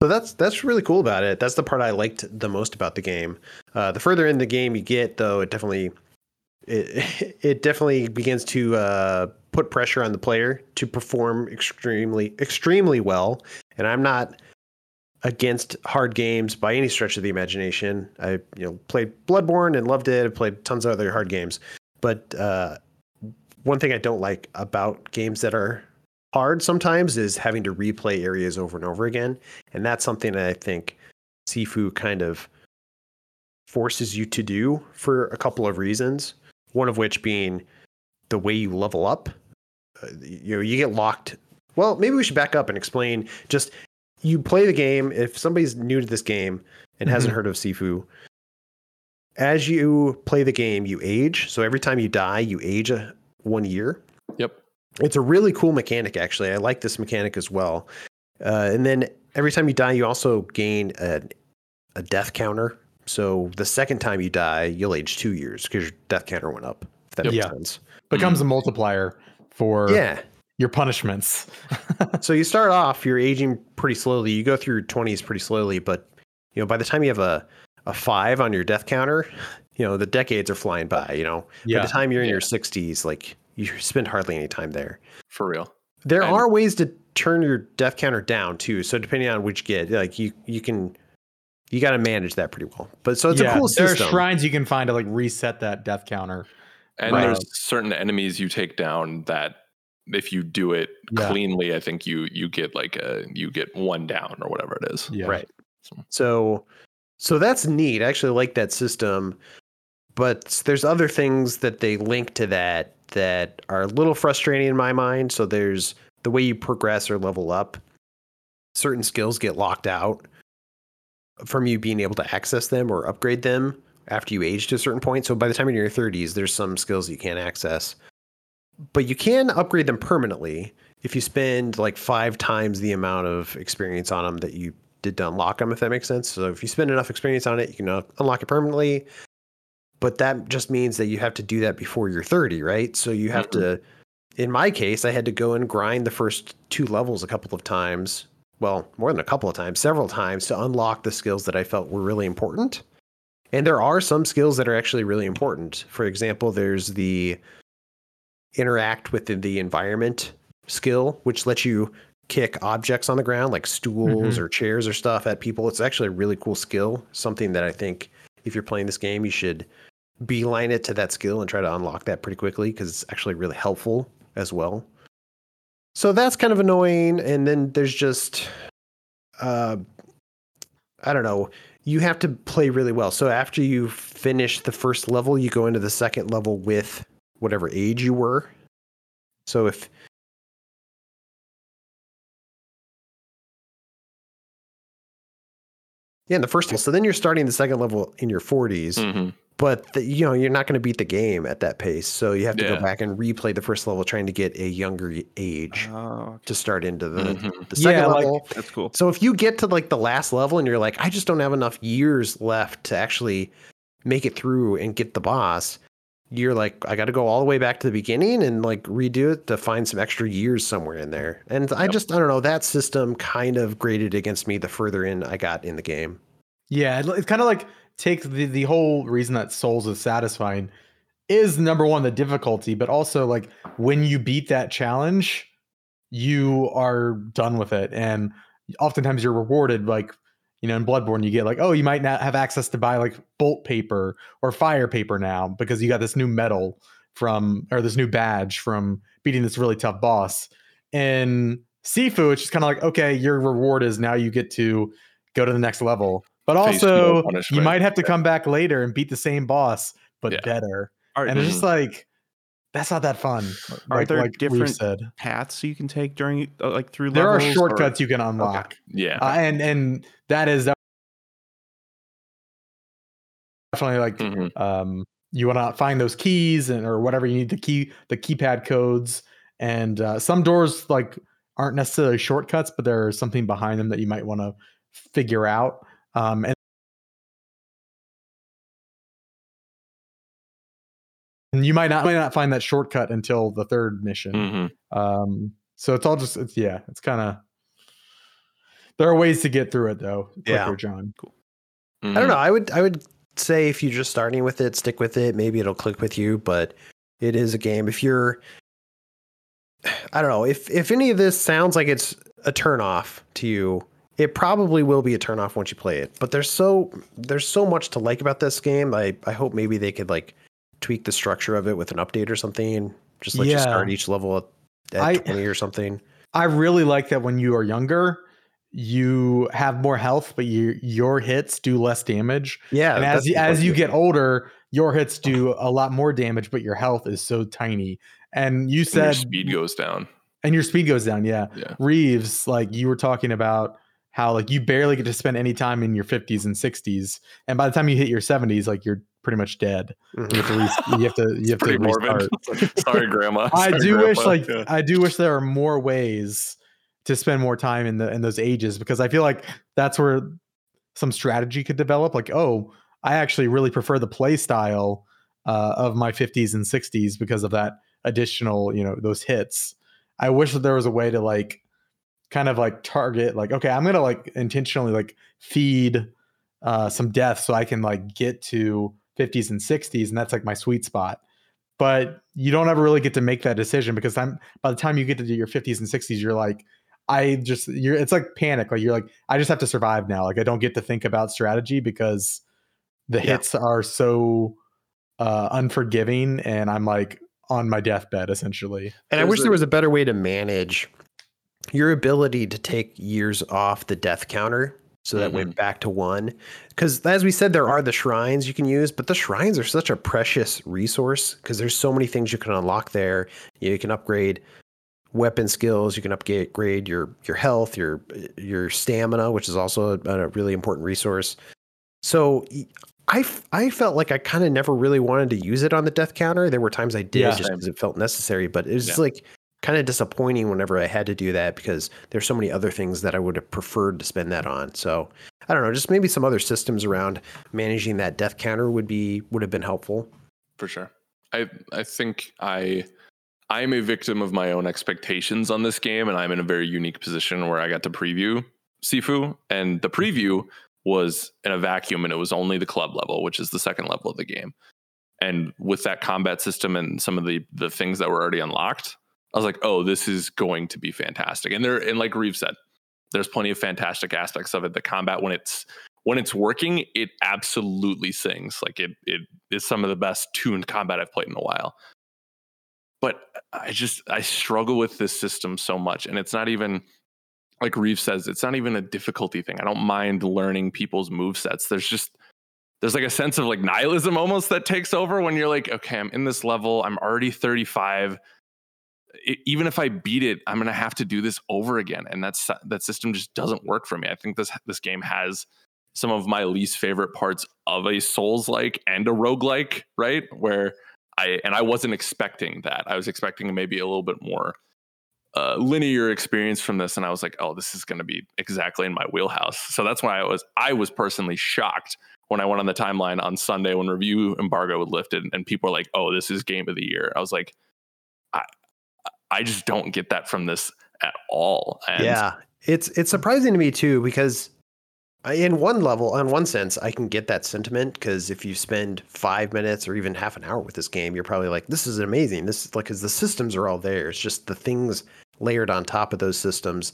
So that's that's really cool about it. That's the part I liked the most about the game. Uh, the further in the game you get, though, it definitely it it definitely begins to uh, put pressure on the player to perform extremely extremely well. And I'm not against hard games by any stretch of the imagination. I you know played Bloodborne and loved it. I played tons of other hard games, but uh, one thing I don't like about games that are hard sometimes is having to replay areas over and over again, and that's something that I think Sifu kind of forces you to do for a couple of reasons. One of which being the way you level up. Uh, you know, you get locked. Well, maybe we should back up and explain just you play the game if somebody's new to this game and hasn't Mhm. heard of Sifu as you play the game you age so every time you die you age a, one year. Yep. It's a really cool mechanic, actually. I like this mechanic as well. Uh, and then every time you die, you also gain a, a death counter. So the second time you die, you'll age two years because your death counter went up. If that Yep. makes Yeah. sense. Becomes a multiplier for Yeah. your punishments. so you start off, you're aging pretty slowly. You go through your 20s pretty slowly, but you know by the time you have a a five on your death counter, you know the decades are flying by. You know, by the time you're in Yeah. your 60s, like you spend hardly any time there. For real. There And- are ways to turn your death counter down too. So depending on which get, like you you can you got to manage that pretty well. But so it's yeah, a cool there system. are shrines you can find to like reset that death counter. And Right. there's certain enemies you take down that if you do it Yeah. cleanly, I think you you get like a you get one down or whatever it is. Yeah. Right. So so that's neat. I actually like that system. But there's other things that they link to that that are a little frustrating in my mind. So there's the way you progress or level up. Certain skills get locked out from you being able to access them or upgrade them after you age to a certain point. So by the time you're in your 30s, there's some skills you can't access. But you can upgrade them permanently if you spend like five times the amount of experience on them that you did to unlock them, if that makes sense. So if you spend enough experience on it, you can unlock it permanently. But that just means that you have to do that before you're 30, right? So you have to, in my case, I had to go and grind the first two levels a couple of times. Well, more than a couple of times, several times to unlock the skills that I felt were really important. And there are some skills that are actually really important. For example, there's the interact with the, environment skill, which lets you kick objects on the ground like stools Mhm. or chairs or stuff at people. It's actually a really cool skill. Something that I think if you're playing this game, you should beeline it to that skill and try to unlock that pretty quickly because it's actually really helpful as well. So that's kind of annoying. And then there's just, uh, I don't know. You have to play really well. So after you finish the first level, you go into the second level with whatever age you were. So if Yeah, in the first level. So then you're starting the second level in your 40s, Mhm. But the, you know you're not going to beat the game at that pace. So you have to Yeah. go back and replay the first level, trying to get a younger age Oh, to start into the Mhm. the second Yeah, like- level. that's cool. So if you get to like the last level and you're like, I just don't have enough years left to actually make it through and get the boss, you're like, I got to go all the way back to the beginning and like redo it to find some extra years somewhere in there. And I just, I don't know, that system kind of graded against me the further in I got in the game. Yeah, it, it kind of like takes the the whole reason that Souls is satisfying is number one the difficulty, but also like when you beat that challenge, you are done with it, and oftentimes you're rewarded. Like you know, in Bloodborne, you get like, oh, you might not have access to buy like bolt paper or fire paper now because you got this new medal from or this new badge from beating this really tough boss. In Sifu, it's just kind of like, okay, your reward is now you get to go to the next level. But also, you might have to come back later and beat the same boss, but Yeah. better. Are, And it's just like, that's not that fun. Are like, there like different said, paths you can take during uh, like through there are levels, or- shortcuts you can unlock, Yeah. uh, and and that is definitely like Mhm. um, you want to find those keys and or whatever you need the key the keypad codes and uh, some doors like aren't necessarily shortcuts but there's something behind them that you might want to figure out um, and and you might not might not find that shortcut until the third mission Mhm. um, so it's all just it's yeah it's kind of there are ways to get through it though quicker Yeah. john I Mm-hmm. don't know. I would I would say if you're just starting with it, stick with it. Maybe it'll click with you, but it is a game. If you're I don't know, if if any of this sounds like it's a turn off to you, it probably will be a turn off once you play it. But there's so there's so much to like about this game. I I hope maybe they could like tweak the structure of it with an update or something. And just let you start each level at, at I- 20 or something. I really like that when you are younger, you have more health, but you, your hits do less damage. Yeah. and as you, as you get older, your hits do a lot more damage, but your health is so tiny. And you And your said speed goes down. and your speed goes down. Yeah. Yeah. Reeves, like you were talking about how like you barely get to spend any time in your 50s and 60s. And by the time you hit your 70s, like you're pretty much dead. You have to re- you have to you have to restart. Sorry, Grandma. I Sorry, do wish like Yeah. I do wish there are more ways to spend more time in the in those ages because I feel like that's where some strategy could develop. Like, oh, I actually really prefer the play style uh, of my 50s and 60s because of that additional, you know, those hits. I wish that there was a way to like kind of like target like okay, I'm gonna like intentionally like feed uh, some death so I can like get to 50s and 60s, and that's like my sweet spot but you don't ever really get to make that decision because I'm by the time you get to your 50s and 60s, you're like, I just you're it's like panic. Like you're like, I just have to survive now. Like I don't get to think about strategy because the Yeah. hits are so uh unforgiving and I'm like on my deathbed essentially. And I wish a- there was a better way to manage your ability to take years off the death counter so that went mm-hmm. back to one. Because as we said, there are the shrines you can use, but the shrines are such a precious resource because there's so many things you can unlock there. You can upgrade weapon skills, you can upgrade your your health, your your stamina, which is also a, a really important resource. So I, I felt like I kind of never really wanted to use it on the death counter. There were times I did Yeah. just because it felt necessary, but it was just Yeah. like kind of disappointing whenever I had to do that because there's so many other things that I would have preferred to spend that on. So I don't know, just maybe some other systems around managing that death counter would be would have been helpful. for sure. I I think I I'm a victim of my own expectations on this game, and I'm in a very unique position where I got to preview Sifu, and the mm-hmm. preview was in a vacuum, and it was only the club level, which is the second level of the game. And with that combat system and some of the the things that were already unlocked, I was like, oh, this is going to be fantastic. And there, and like Reeve said, there's plenty of fantastic aspects of it. The combat when it's when it's working, it absolutely sings. Like it it is some of the best tuned combat I've played in a while. But I just I struggle with this system so much. And it's not even like Reeve says, it's not even a difficulty thing. I don't mind learning people's move sets. There's just there's like a sense of like nihilism almost that takes over when you're like, okay, I'm in this level, I'm already 35. Even if I beat it, I'm gonna have to do this over again. And that's that system just doesn't work for me. I think this this game has some of my least favorite parts of a souls like and a rogue like, right where i and i wasn't expecting that i was expecting maybe a little bit more uh, linear experience from this and i was like oh this is going to be exactly in my wheelhouse so that's why i was i was personally shocked when i went on the timeline on sunday when review embargo was lifted and people were like oh this is game of the year i was like i just don't get that from this at all and yeah, it's it's surprising to me too because I, in one level, on one sense, I can get that sentiment because if you spend five minutes or even half an hour with this game, you're probably like, "This is amazing." This is like because the systems are all there. It's just the things layered on top of those systems.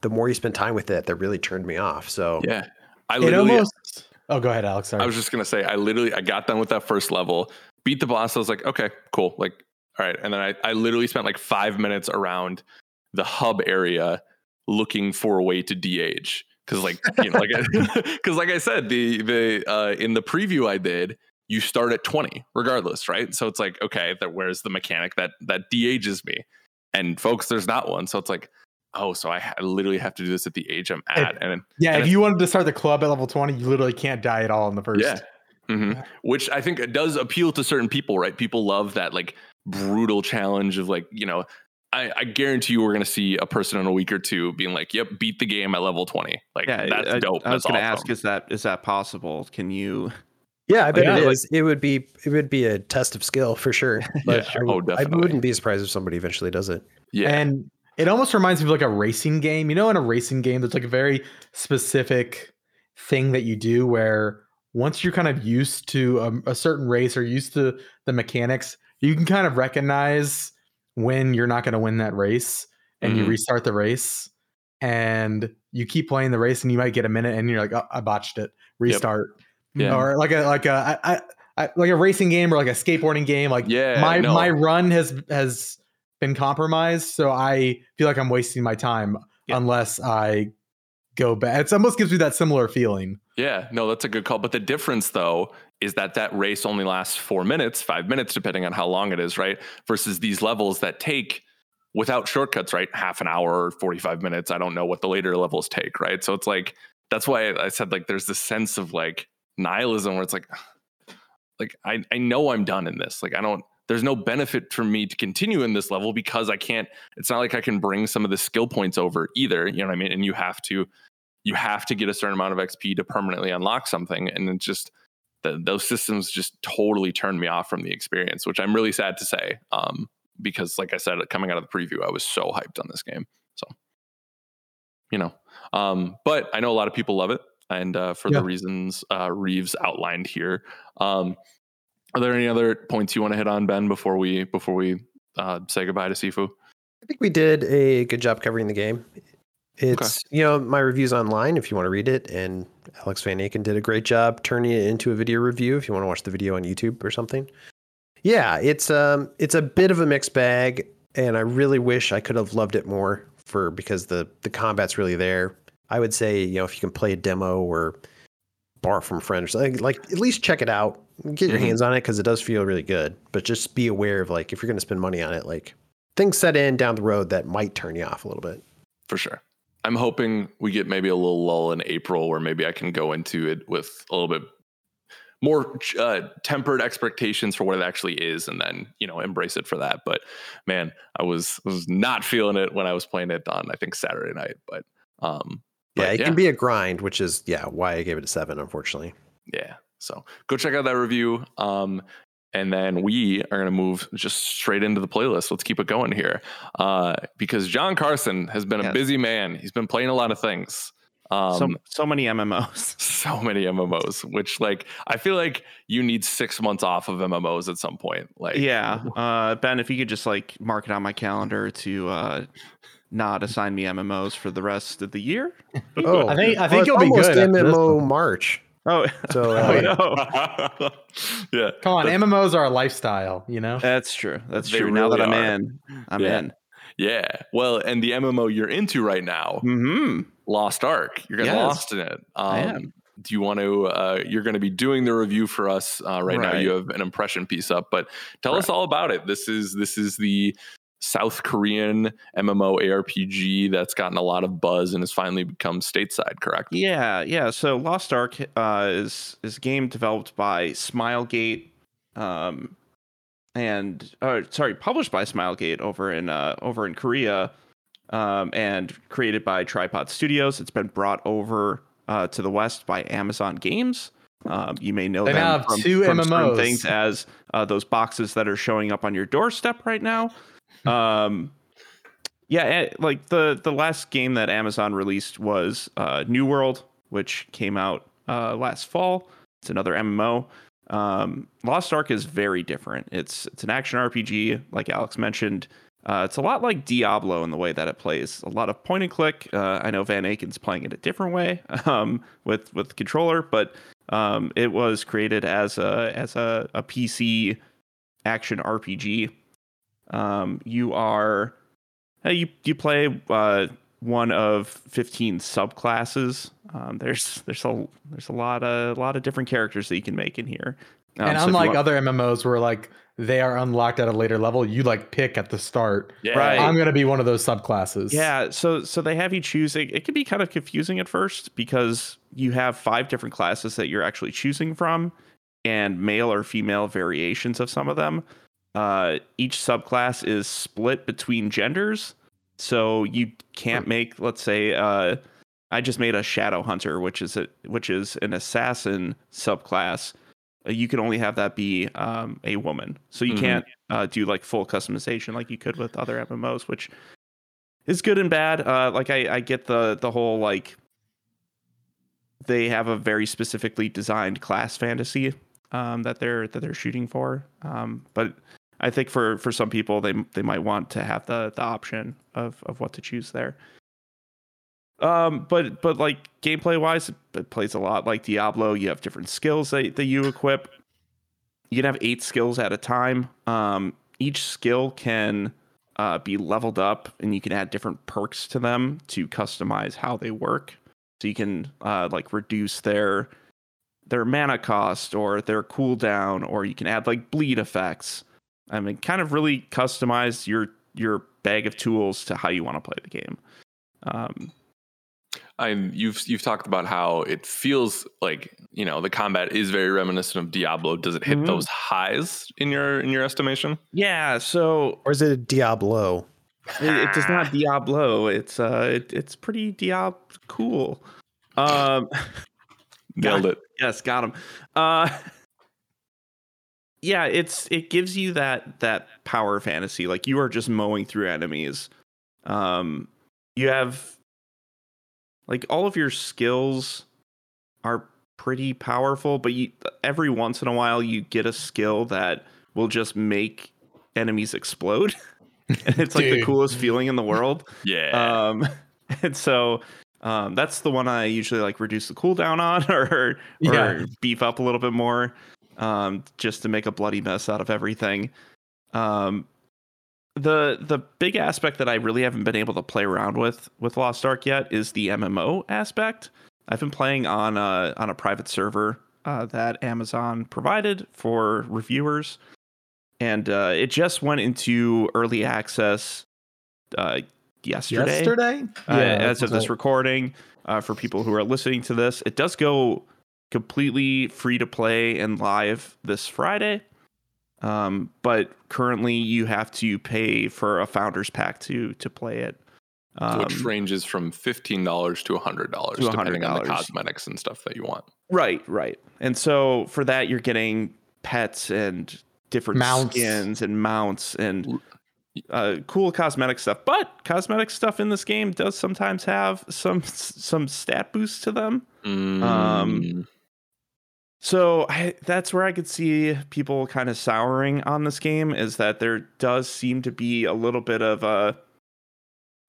The more you spend time with it, that really turned me off. So yeah i literally almost Oh, go ahead, Alex. Sorry. I was just gonna say, I literally I got done with that first level, beat the boss. I was like, okay, cool. Like, all right. And then I, I literally spent like five minutes around the hub area looking for a way to de-age. Cause like, you know, like because like I said, the the uh in the preview I did, you start at 20 regardless, right? So it's like, okay, that where's the mechanic that that de-ages me? And folks, there's not one. So it's like, oh, so I literally have to do this at the age I'm at. And yeah, and if you wanted to start the club at level 20, you literally can't die at all in the first. Yeah. hmm Which I think it does appeal to certain people, right? People love that like brutal challenge of like, you know, I, I guarantee you we're going to see a person in a week or two being like, yep, beat the game at level 20. Like, Yeah, that's I, dope. I was that's going to awesome. ask, is that is that possible? Can you? yeah, I bet Yeah, it like- is. it would be it would be a test of skill for sure. But I, Oh, would- I definitely. wouldn't be surprised if somebody eventually does it. yeah. And it almost reminds me of like a racing game. You know, in a racing game, there's like a very specific thing that you do where once you're kind of used to a, a certain race or used to the mechanics, you can kind of recognize when you're not going to win that race and you Mhm. restart the race and you keep playing the race and you might get a minute and you're like, oh, I botched it. Restart. Yeah. Or like a like a I, I, like a racing game or like a skateboarding game. Like yeah. my no. my run has has been compromised, so I feel like I'm wasting my time Yeah. unless I go back. It almost gives me that similar feeling. Yeah, no, that's a good call. But the difference, though, is that that race only lasts four minutes, five minutes, depending on how long it is, right? Versus these levels that take without shortcuts, right? Half an hour or 45 minutes. I don't know what the later levels take, right? So it's like, that's why I said, like, there's this sense of like nihilism where it's like, like I I know I'm done in this. Like I don't there's no benefit for me to continue in this level because I can't it's not like I can bring some of the skill points over either, you know what I mean? And you have to you have to get a certain amount of XP to permanently unlock something and it's just the, those systems just totally turned me off from the experience, which I'm really sad to say. Um, because like I said, coming out of the preview, I was so hyped on this game. So, you know, um, but I know a lot of people love it, and uh, for Yeah. the reasons uh, Reeves outlined here. Um, are there any other points you want to hit on, Ben, before we before we uh, say goodbye to Sifu? I think we did a good job covering the game. It's you know my reviews online if you want to read it, and Alex Van Aken did a great job turning it into a video review if you want to watch the video on YouTube or something. Yeah, it's um it's a bit of a mixed bag, and I really wish I could have loved it more for because the the combat's really there. I would say you know if you can play a demo or borrow from friends, like, like at least check it out, get your Mhm. hands on it because it does feel really good. But just be aware of like if you're going to spend money on it, like things set in down the road that might turn you off a little bit. For sure. I'm hoping we get maybe a little lull in April where maybe I can go into it with a little bit more uh, tempered expectations for what it actually is and then, you know, embrace it for that. But man, I was was not feeling it when I was playing it on I think Saturday night, but um Yeah, but it can be a grind, which is yeah why I gave it a seven. Unfortunately, yeah. So go check out that review. Um, and then we are going to move just straight into the playlist. Let's keep it going here. Uh, because John Carson has been a busy man. He's been playing a lot of things. Um, so so many MMOs. so many MMOs, which like I feel like you need six months off of MMOs at some point. Like, Yeah, uh, Ben, if you could just like mark it on my calendar to uh, not assign me MMOs for the rest of the year. oh, I think- I well, think it's you'll be good MMO March. Oh, So oh uh, no, yeah, Come on, MMOs are a lifestyle, you know? that's true. That's They true. now that really I'm in, I'm Yeah. in. yeah. Well, and the MMO you're into right now, mm-hmm. Lost Ark. You're getting Yes. lost in it. Um, I am. Do you want to? Uh, you're going to be doing the review for us uh, right, now. You have an impression piece up, but tell us all about it. This is this is the South Korean MMO ARPG that's gotten a lot of buzz and has finally become stateside. Correct? Yeah, yeah. So Lost Ark uh, is is a game developed by Smilegate, um, and uh, sorry, published by Smilegate over in uh, over in Korea, um, and created by Tripod Studios. It's been brought over uh, to the West by Amazon Games. Um, you may know They them now have from, two from MMOs. things as uh, those boxes that are showing up on your doorstep right now. Um, yeah, eh, like the the last game that Amazon released was uh, New World, which came out uh, last fall. It's another MMO. Um, Lost Ark is very different. It's it's an action RPG, like Alex mentioned. Uh, it's a lot like Diablo in the way that it plays. A lot of point and click. Uh, I know Van Aken's playing it a different way um, with with controller, but um, it was created as a as a, a PC action RPG. Um, you are uh, you you play uh, one of fifteen subclasses. Um, there's there's a there's a lot of a lot of different characters that you can make in here. Um, and so unlike want- other MMOs where like they are unlocked at a later level, you like pick at the start. Yeah. Right. I'm gonna be one of those subclasses. Yeah, so so they have you choosing. It can be kind of confusing at first because you have five different classes that you're actually choosing from, and male or female variations of some of them. Uh, each subclass is split between genders, so you can't make. Let's say, uh, I just made a shadow hunter, which is a which is an assassin subclass. Uh, You can only have that be um, a woman, so you Mhm. can't uh, do like full customization like you could with other MMOs, which is good and bad. Uh, like I, I get the the whole like they have a very specifically designed class fantasy um, that they're that they're shooting for. Um, but I think for for some people they they might want to have the the option of of what to choose there. Um, but but like gameplay wise, it, plays a lot like Diablo. You have different skills that that you equip. You can have eight skills at a time. Um, each skill can uh, be leveled up, and you can add different perks to them to customize how they work. So you can uh, like reduce their their mana cost or their cooldown, or you can add like bleed effects. I mean, kind of really customize your your bag of tools to how you want to play the game. Um, I you've you've talked about how it feels like you know the combat is very reminiscent of Diablo. Does it hit Mhm. those highs in your in your estimation? Yeah, so Or is it Diablo? it, it does not Diablo. It's uh, it, it's pretty Diab cool. Um, Nailed it. yes, got him. Uh, yeah, it's it gives you that that power fantasy. Like you are just mowing through enemies. Um, you have like all of your skills are pretty powerful, but you every once in a while you get a skill that will just make enemies explode. and it's like the coolest feeling in the world. Yeah. Um, and so um, that's the one I usually like reduce the cooldown on or, or Yeah. beef up a little bit more um, just to make a bloody mess out of everything. Um, the the big aspect that I really haven't been able to play around with with Lost Ark yet is the MMO aspect. I've been playing on a on a private server uh, that Amazon provided for reviewers, and uh, it just went into early access uh, yesterday. Yesterday? Uh, as of this recording, uh, for people who are listening to this, it does go completely free to play and live this Friday. Um, but currently, you have to pay for a founders pack to to play it. Um, which ranges from fifteen dollars to hundred dollars, depending on the cosmetics and stuff that you want. Right, right. And so for that, you're getting pets and different Mounts. skins and mounts and uh, cool cosmetic stuff. But cosmetic stuff in this game does sometimes have some some stat boosts to them. Mm, So I, that's where I could see people kind of souring on this game is that there does seem to be a little bit of a.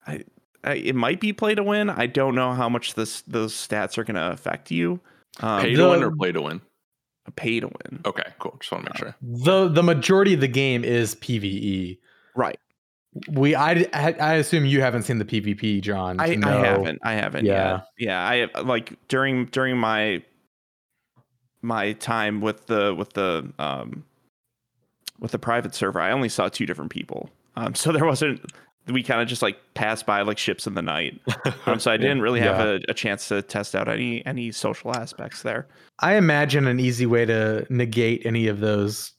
I, I it might be play to win. I don't know how much this those stats are going to affect you. Um, pay the- to win or play to win? pay to win. Okay, cool. Just want to make sure. The the majority of the game is PVE. Right. We I I I assume you haven't seen the PvP, John. I, to I haven't. I haven't. Yeah. Yeah. Yeah. I like during during my my time with the with the um with the private server, I only saw two different people. Um, so there wasn't. We kind of just like passed by like ships in the night. Um, so I didn't really have Yeah. a, a chance to test out any any social aspects there. I imagine an easy way to negate any of those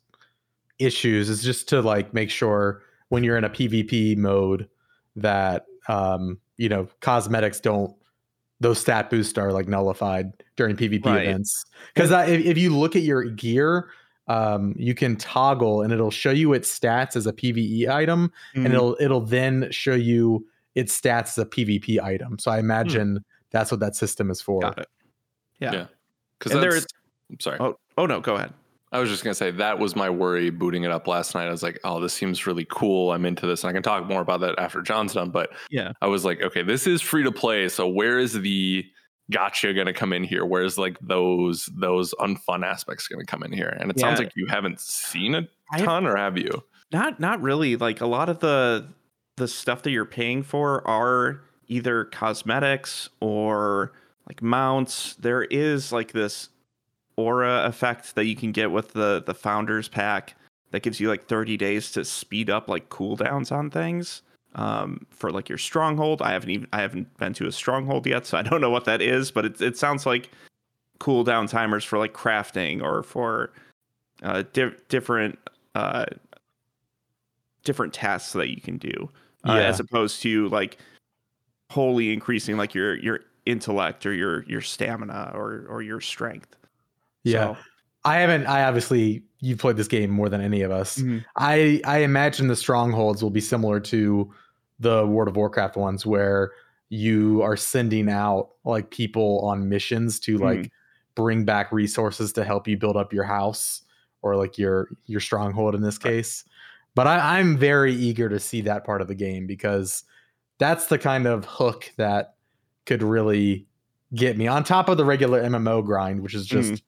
issues is just to like make sure when you're in a PvP mode that um you know cosmetics don't those stat boosts are like nullified during PvP Right. events because uh, if, if you look at your gear um you can toggle and it'll show you its stats as a PvE item and mm-hmm. it'll it'll then show you its stats as a PvP item so I hmm. imagine that's what that system is for Got it. Yeah. Yeah. Because And there that's. is- I'm sorry. Oh oh no, go ahead. I was just gonna say that was my worry booting it up last night. I was like, oh, this seems really cool. I'm into this, and I can talk more about that after John's done. But Yeah. I was like, okay, this is free to play. So where is the gotcha gonna come in here? Where's like those those unfun aspects gonna come in here? And it sounds like you haven't seen a I have- ton, or have you? Not not really. Like a lot of the the stuff that you're paying for are either cosmetics or like mounts. There is like this aura effect that you can get with the the founders pack that gives you like 30 days to speed up like cooldowns on things. Um, for like your stronghold, I haven't even I haven't been to a stronghold yet, so I don't know what that is. But it it sounds like cooldown timers for like crafting or for uh, di- different uh, different tasks that you can do uh, Yeah. as opposed to like wholly increasing like your your intellect or your your stamina or or your strength Yeah. So- I haven't. I obviously you've played this game more than any of us. Mhm. I I imagine the strongholds will be similar to the World of Warcraft ones, where you are sending out like people on missions to like bring back resources to help you build up your house or like your your stronghold in this case. But I, I'm very eager to see that part of the game because that's the kind of hook that could really get me on top of the regular MMO grind, which is just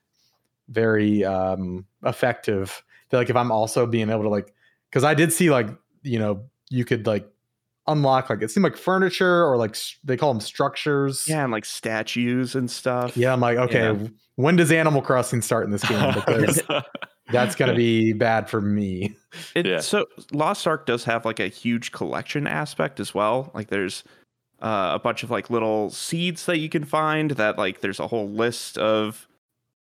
very um effective. I feel like if I'm also being able to like because I did see like you know you could like unlock like it seemed like furniture or like they call them structures. yeah and like statues and stuff Yeah, I'm like, okay, Yeah. when does Animal Crossing start in this game? Because that's gonna be bad for me. It, Yeah. So Lost Ark does have like a huge collection aspect as well. Like there's uh, a bunch of like little seeds that you can find. That like there's a whole list of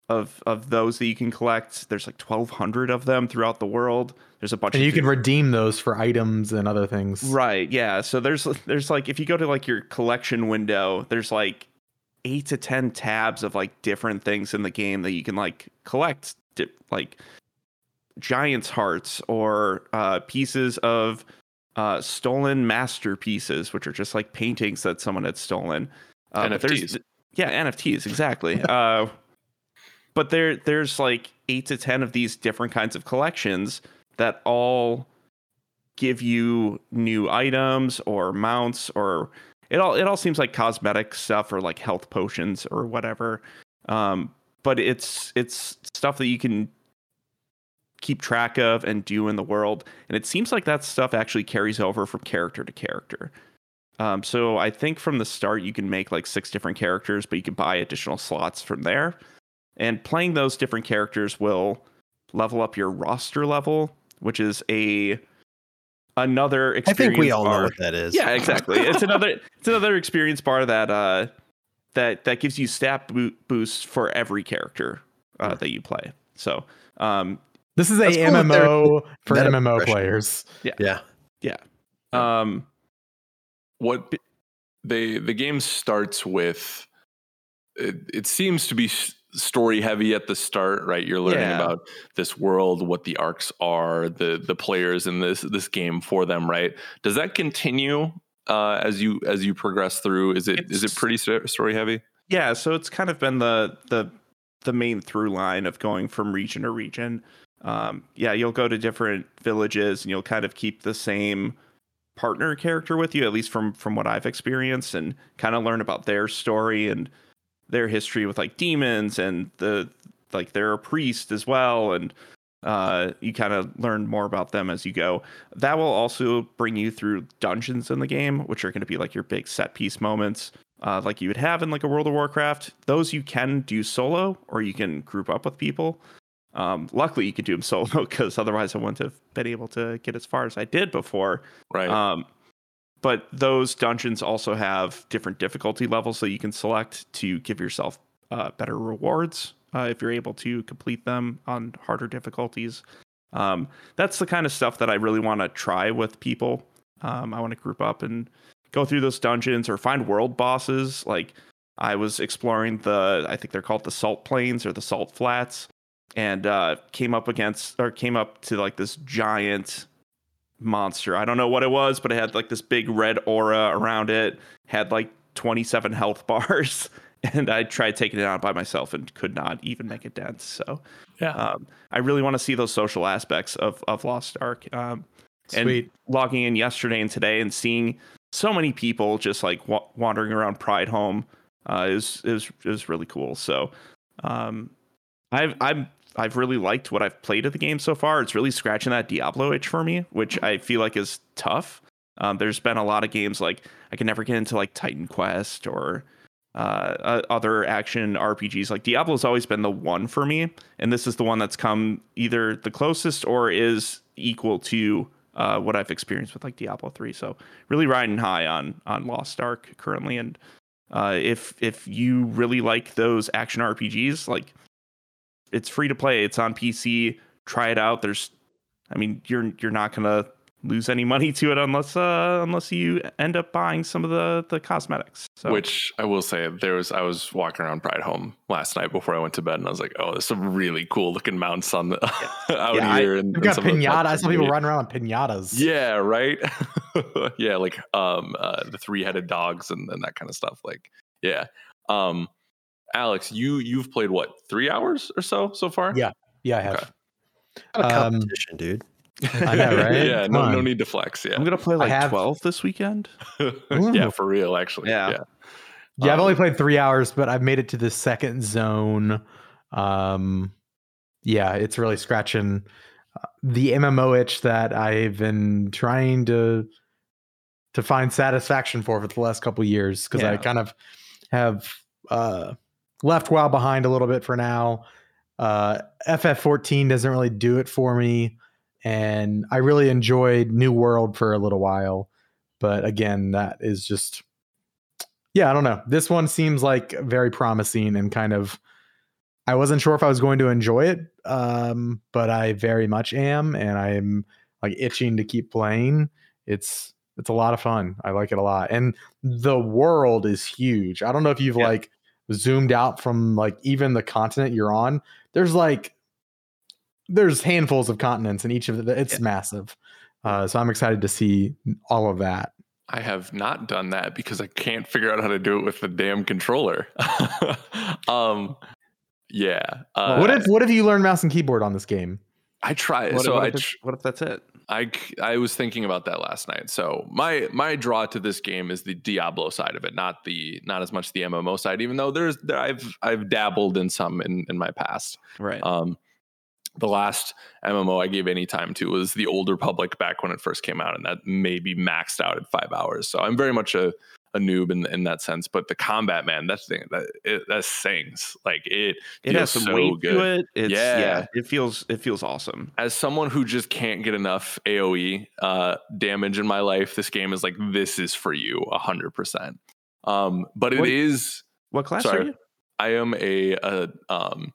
of of those that you can collect. There's like 1,200 of them throughout the world. There's a bunch. And of you can different- redeem those for items and other things. Right. Yeah. So there's there's like if you go to like your collection window, there's like eight to ten tabs of like different things in the game that you can like collect, like giants' hearts or uh, pieces of uh, stolen masterpieces, which are just like paintings that someone had stolen. Uh, NFTs. yeah, NFTs exactly. but there there's like eight to ten of these different kinds of collections that all give you new items or mounts or it all it all seems like cosmetic stuff or like health potions or whatever. Um, but it's it's stuff that you can keep track of and do in the world, and it seems like that stuff actually carries over from character to character. Um, so I think from the start you can make like six different characters, but you can buy additional slots from there. And playing those different characters will level up your roster level, which is a another experience. I think we all know bar. what that is. Yeah, exactly. it's another it's another experience bar that uh that that gives you stat bo- boosts for every character uh, that you play. So um This is a cool MMO for MMO progression. players. Yeah. Yeah. Yeah. Um what they the game starts with it, it seems to be s- story heavy at the start right you're learning Yeah. about this world what the arcs are the the players in this this game for them right does that continue uh as you as you progress through is it is it pretty story heavy yeah, so it's kind of been the the the main through line of going from region to region. Um, yeah, you'll go to different villages and you'll kind of keep the same partner character with you, at least from from what I've experienced, and kind of learn about their story and their history with like demons and the like they're a priest as well and uh, you kind of learn more about them as you go. That will also bring you through dungeons in the game, which are going to be like your big set piece moments uh, like you would have in like a World of Warcraft. Those you can do solo or you can group up with people. Um, luckily, you can do them solo because otherwise I wouldn't have been able to get as far as I did before. right Um, but those dungeons also have different difficulty levels that you can select to give yourself uh, better rewards uh, if you're able to complete them on harder difficulties. Um, that's the kind of stuff that I really want to try with people. Um, I want to group up and go through those dungeons or find world bosses. Like I was exploring the, I think they're called the Salt Plains or the Salt Flats, and uh, came up against or came up to like this giant monster. I don't know what it was, but it had like this big red aura around it, had like 27 health bars. And I tried taking it out by myself and could not even make a dent. So yeah um, I really want to see those social aspects of, of Lost Ark. Um, and Sweet. logging in yesterday and today and seeing so many people just like wa- wandering around Prideholme uh, is is is really cool. So um, I've I'm I've really liked what I've played of the game so far. It's really scratching that Diablo itch for me, which I feel like is tough. Um, there's been a lot of games like I can never get into like Titan Quest or uh, uh, other action RPGs. Like Diablo's always been the one for me, and this is the one that's come either the closest or is equal to uh, what I've experienced with like Diablo three. So really riding high on on Lost Ark currently, and uh, if if you really like those action RPGs, like it's free to play. It's on PC. Try it out. There's, I mean, you're you're not gonna lose any money to it unless uh unless you end up buying some of the the cosmetics. So Which I will say, there was I was walking around Prideholme last night before I went to bed, and I was like, "Oh, there's some really cool looking mounts on the out Yeah, I- here." and, We've and got some pinata. I saw people running around on pinatas. Yeah, right. yeah, like um, uh, the three headed dogs and, and that kind of stuff. Like, yeah. Um, Alex, you you've played what three hours or so so far? Yeah. Yeah, I have. Okay. Not a Um, competition, dude. I know, right? yeah, Come no, no need to flex. Yeah, I'm gonna play like have- 12 this weekend. yeah, for real. Actually, Yeah. yeah. Yeah, I've Um, only played three hours, but I've made it to the second zone. Um, yeah, it's really scratching uh, the MMO itch that I've been trying to to find satisfaction for for the last couple years because I kind of have uh, left WoW behind a little bit for now. Uh, FF14 doesn't really do it for me, and I really enjoyed New World for a little while, but again, that is just yeah, I don't know. This one seems like very promising and kind of. I wasn't sure if I was going to enjoy it, um, but I very much am, and I'm like itching to keep playing. It's it's a lot of fun. I like it a lot, and the world is huge. I don't know if you've Yeah. like zoomed out from like even the continent you're on. There's like there's handfuls of continents, and each of the it's Yeah. massive. Uh, so I'm excited to see all of that. I have not done that because I can't figure out how to do it with the damn controller. um, yeah. Uh, what if what if you learn mouse and keyboard on this game? I try? What, so what I if what if that's it? I, I was thinking about that last night. So my my draw to this game is the Diablo side of it, not the not as much the MMO side. Even though there's there, I've I've dabbled in some in in my past. Right. Um, the last MMO I gave any time to was the Old Republic back when it first came out, and that maybe maxed out at five hours. So I'm very much a, a noob in in that sense. But the combat, man, that thing that it, that sings like it. it has some so weight good. to it. It's, yeah. Yeah. It feels it feels awesome. As someone who just can't get enough AOE uh, damage in my life, this game is like this is for you hundred percent. Um, but it is. What class Sorry. are you? I am a, a um,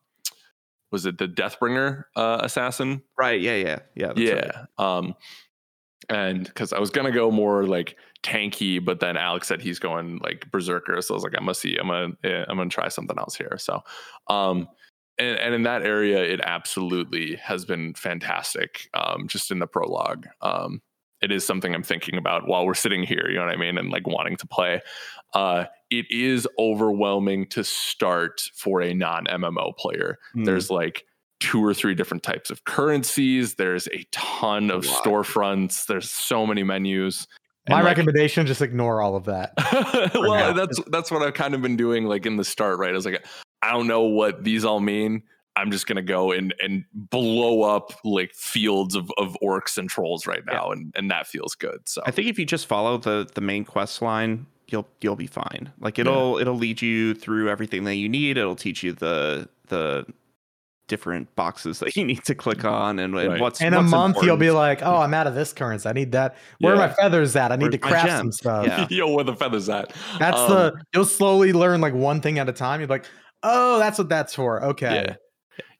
was it the Deathbringer uh, assassin? Right. Yeah. Yeah. Yeah. that's yeah right. um and because i was gonna go more like tanky but then alex said he's going like berserker so i was like i'm gonna see i'm gonna eh, i'm gonna try something else here so um and, and in that area it absolutely has been fantastic um just in the prologue um it is something i'm thinking about while we're sitting here you know what i mean and like wanting to play uh it is overwhelming to start for a non mmo player Hmm. there's like two or three different types of currencies. There's a ton of lot. storefronts. There's so many menus. And, My like- recommendation: just ignore all of that. well, now. that's that's what I've kind of been doing like in the start, right? I was like, I don't know what these all mean. I'm just gonna go and and blow up like fields of, of orcs and trolls right Yeah. now, and and that feels good. So I think if you just follow the the main quest line, you'll you'll be fine. Like it'll it'll lead you through everything that you need. It'll teach you the the different boxes that you need to click on and, and what's In a what's month, you'll be like, "Oh, I'm out of this currency. I need that. Where Yeah. are my feathers at? I need Where's to craft some stuff." Yeah. yo, where the feathers at? That's Um, the. You'll slowly learn like one thing at a time. You're like, "Oh, that's what that's for." Okay. Yeah.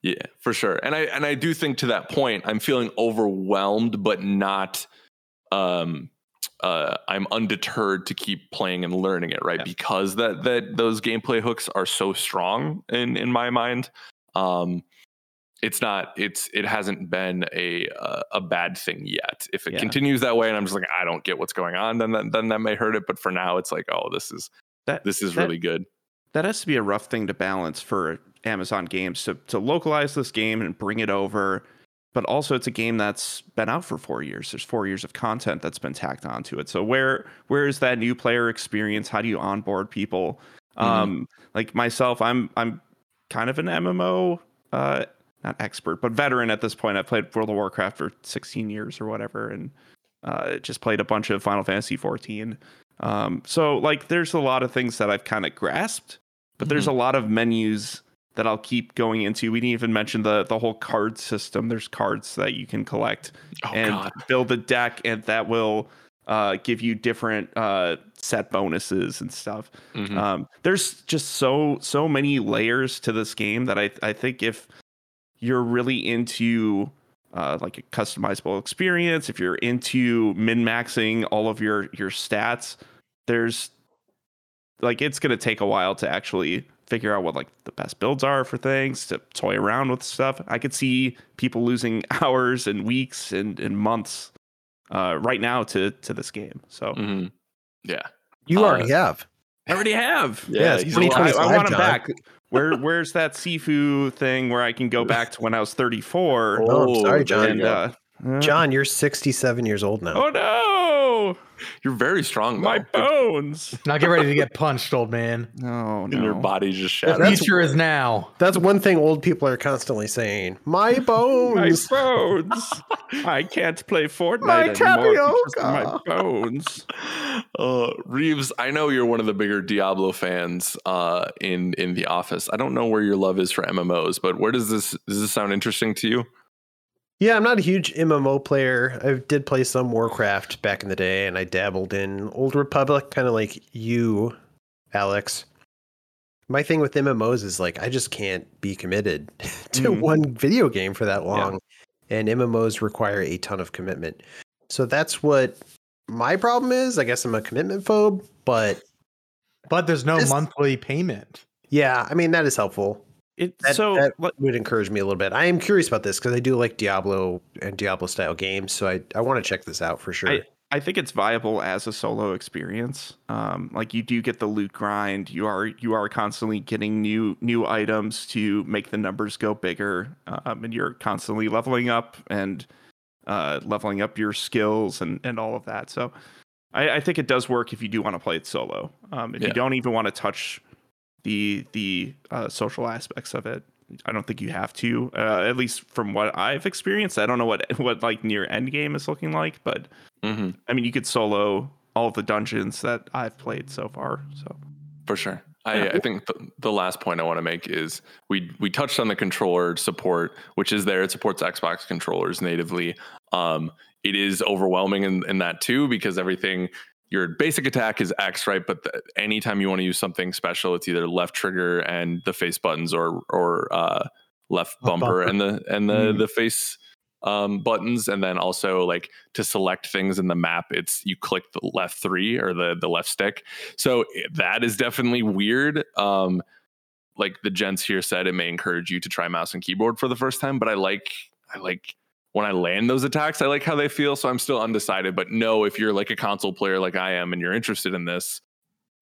Yeah, for sure. And I and I do think to that point, I'm feeling overwhelmed, but not um uh I'm undeterred to keep playing and learning it, right? Yeah. Because that that those gameplay hooks are so strong in in my mind. Um it's not it's it hasn't been a uh, a bad thing yet. If it Yeah. continues that way and I'm just like I don't get what's going on, then that, then that may hurt it, but for now it's like, oh, this is That- this is that- really good. that has to be a rough thing to balance for Amazon games to to localize this game and bring it over. But also, it's a game that's been out for four years. There's four years of content that's been tacked onto it. So where where is that new player experience? How do you onboard people? Mhm. Um, like myself, I'm I'm kind of an MMO uh, not expert, but veteran at this point. I've played World of Warcraft for 16 years or whatever, and uh, just played a bunch of Final Fantasy 14. Um, so like, there's a lot of things that I've kind of grasped, but there's a lot of menus that I'll keep going into. We didn't even mention the the whole card system. There's cards that you can collect Oh and god. build a deck, and that will uh, give you different uh, set bonuses and stuff. Mhm. Um, there's just so so many layers to this game that I I think if you're really into uh, like a customizable experience, if you're into min maxing all of your your stats, there's like it's gonna take a while to actually figure out what like the best builds are for things to toy around with stuff. I could see people losing hours and weeks and, and months uh, right now to to this game. So Mhm. Yeah. You Uh, already have. I already have. Yeah, he's I, alive. 2025, I want him back. Where where's that Sifu thing where I can go back to when I was 34? Oh, sorry, John. and uh, uh, John, you're 67 years old now. Oh no, You're very strong, though. my bones. Now get ready to get punched, old man. No, and your no. body just shattered. That's- future is now. That's one thing old people are constantly saying. My bones. My bones. bones. I can't play Fortnite My anymore because my bones. Uh, Reeves, I know you're one of the bigger Diablo fans uh, in in the office. I don't know where your love is for MMOs, but where does this does this sound interesting to you? Yeah, I'm not a huge MMO player. I did play some Warcraft back in the day, and I dabbled in Old Republic, kind of like you Alex. My thing with MMOs is like I just can't be committed to Mhm. one video game for that long, and MMOs require a ton of commitment. So that's what my problem is. I guess I'm a commitment phobe, but But there's no monthly payment. yeah, I mean that is helpful. It, That, so that what- would encourage me a little bit. I am curious about this because I do like Diablo and Diablo style games, so I, I want to check this out for sure. I think it's viable as a solo experience. Um, like you do get the loot grind. You are you are constantly getting new new items to make the numbers go bigger, um, and you're constantly leveling up and uh, leveling up your skills and and all of that. So I, I think it does work if you do want to play it solo. Um, if Yeah. you don't even want to touch the the uh, social aspects of it, I don't think you have to. Uh, at least from what I've experienced, I don't know what what like near end game is looking like, but hmm I mean, you could solo all of the dungeons that I've played so far. So For sure. I, I think the, the last point I want to make is we we touched on the controller support, which is there. It supports Xbox controllers natively. Um, it is overwhelming in, in that too because everything your basic attack is X, right? But the, anytime you want to use something special, it's either left trigger and the face buttons, or or uh, left bumper, bumper. and the and the Mm. the face um, buttons, and then also like to select things in the map, it's you click the left three or the the left stick. So that is definitely weird. Um, like the gents here said, it may encourage you to try mouse and keyboard for the first time, but I like I like when I land those attacks, I like how they feel. So I'm still undecided. But no, if you're like a console player like I am and you're interested in this,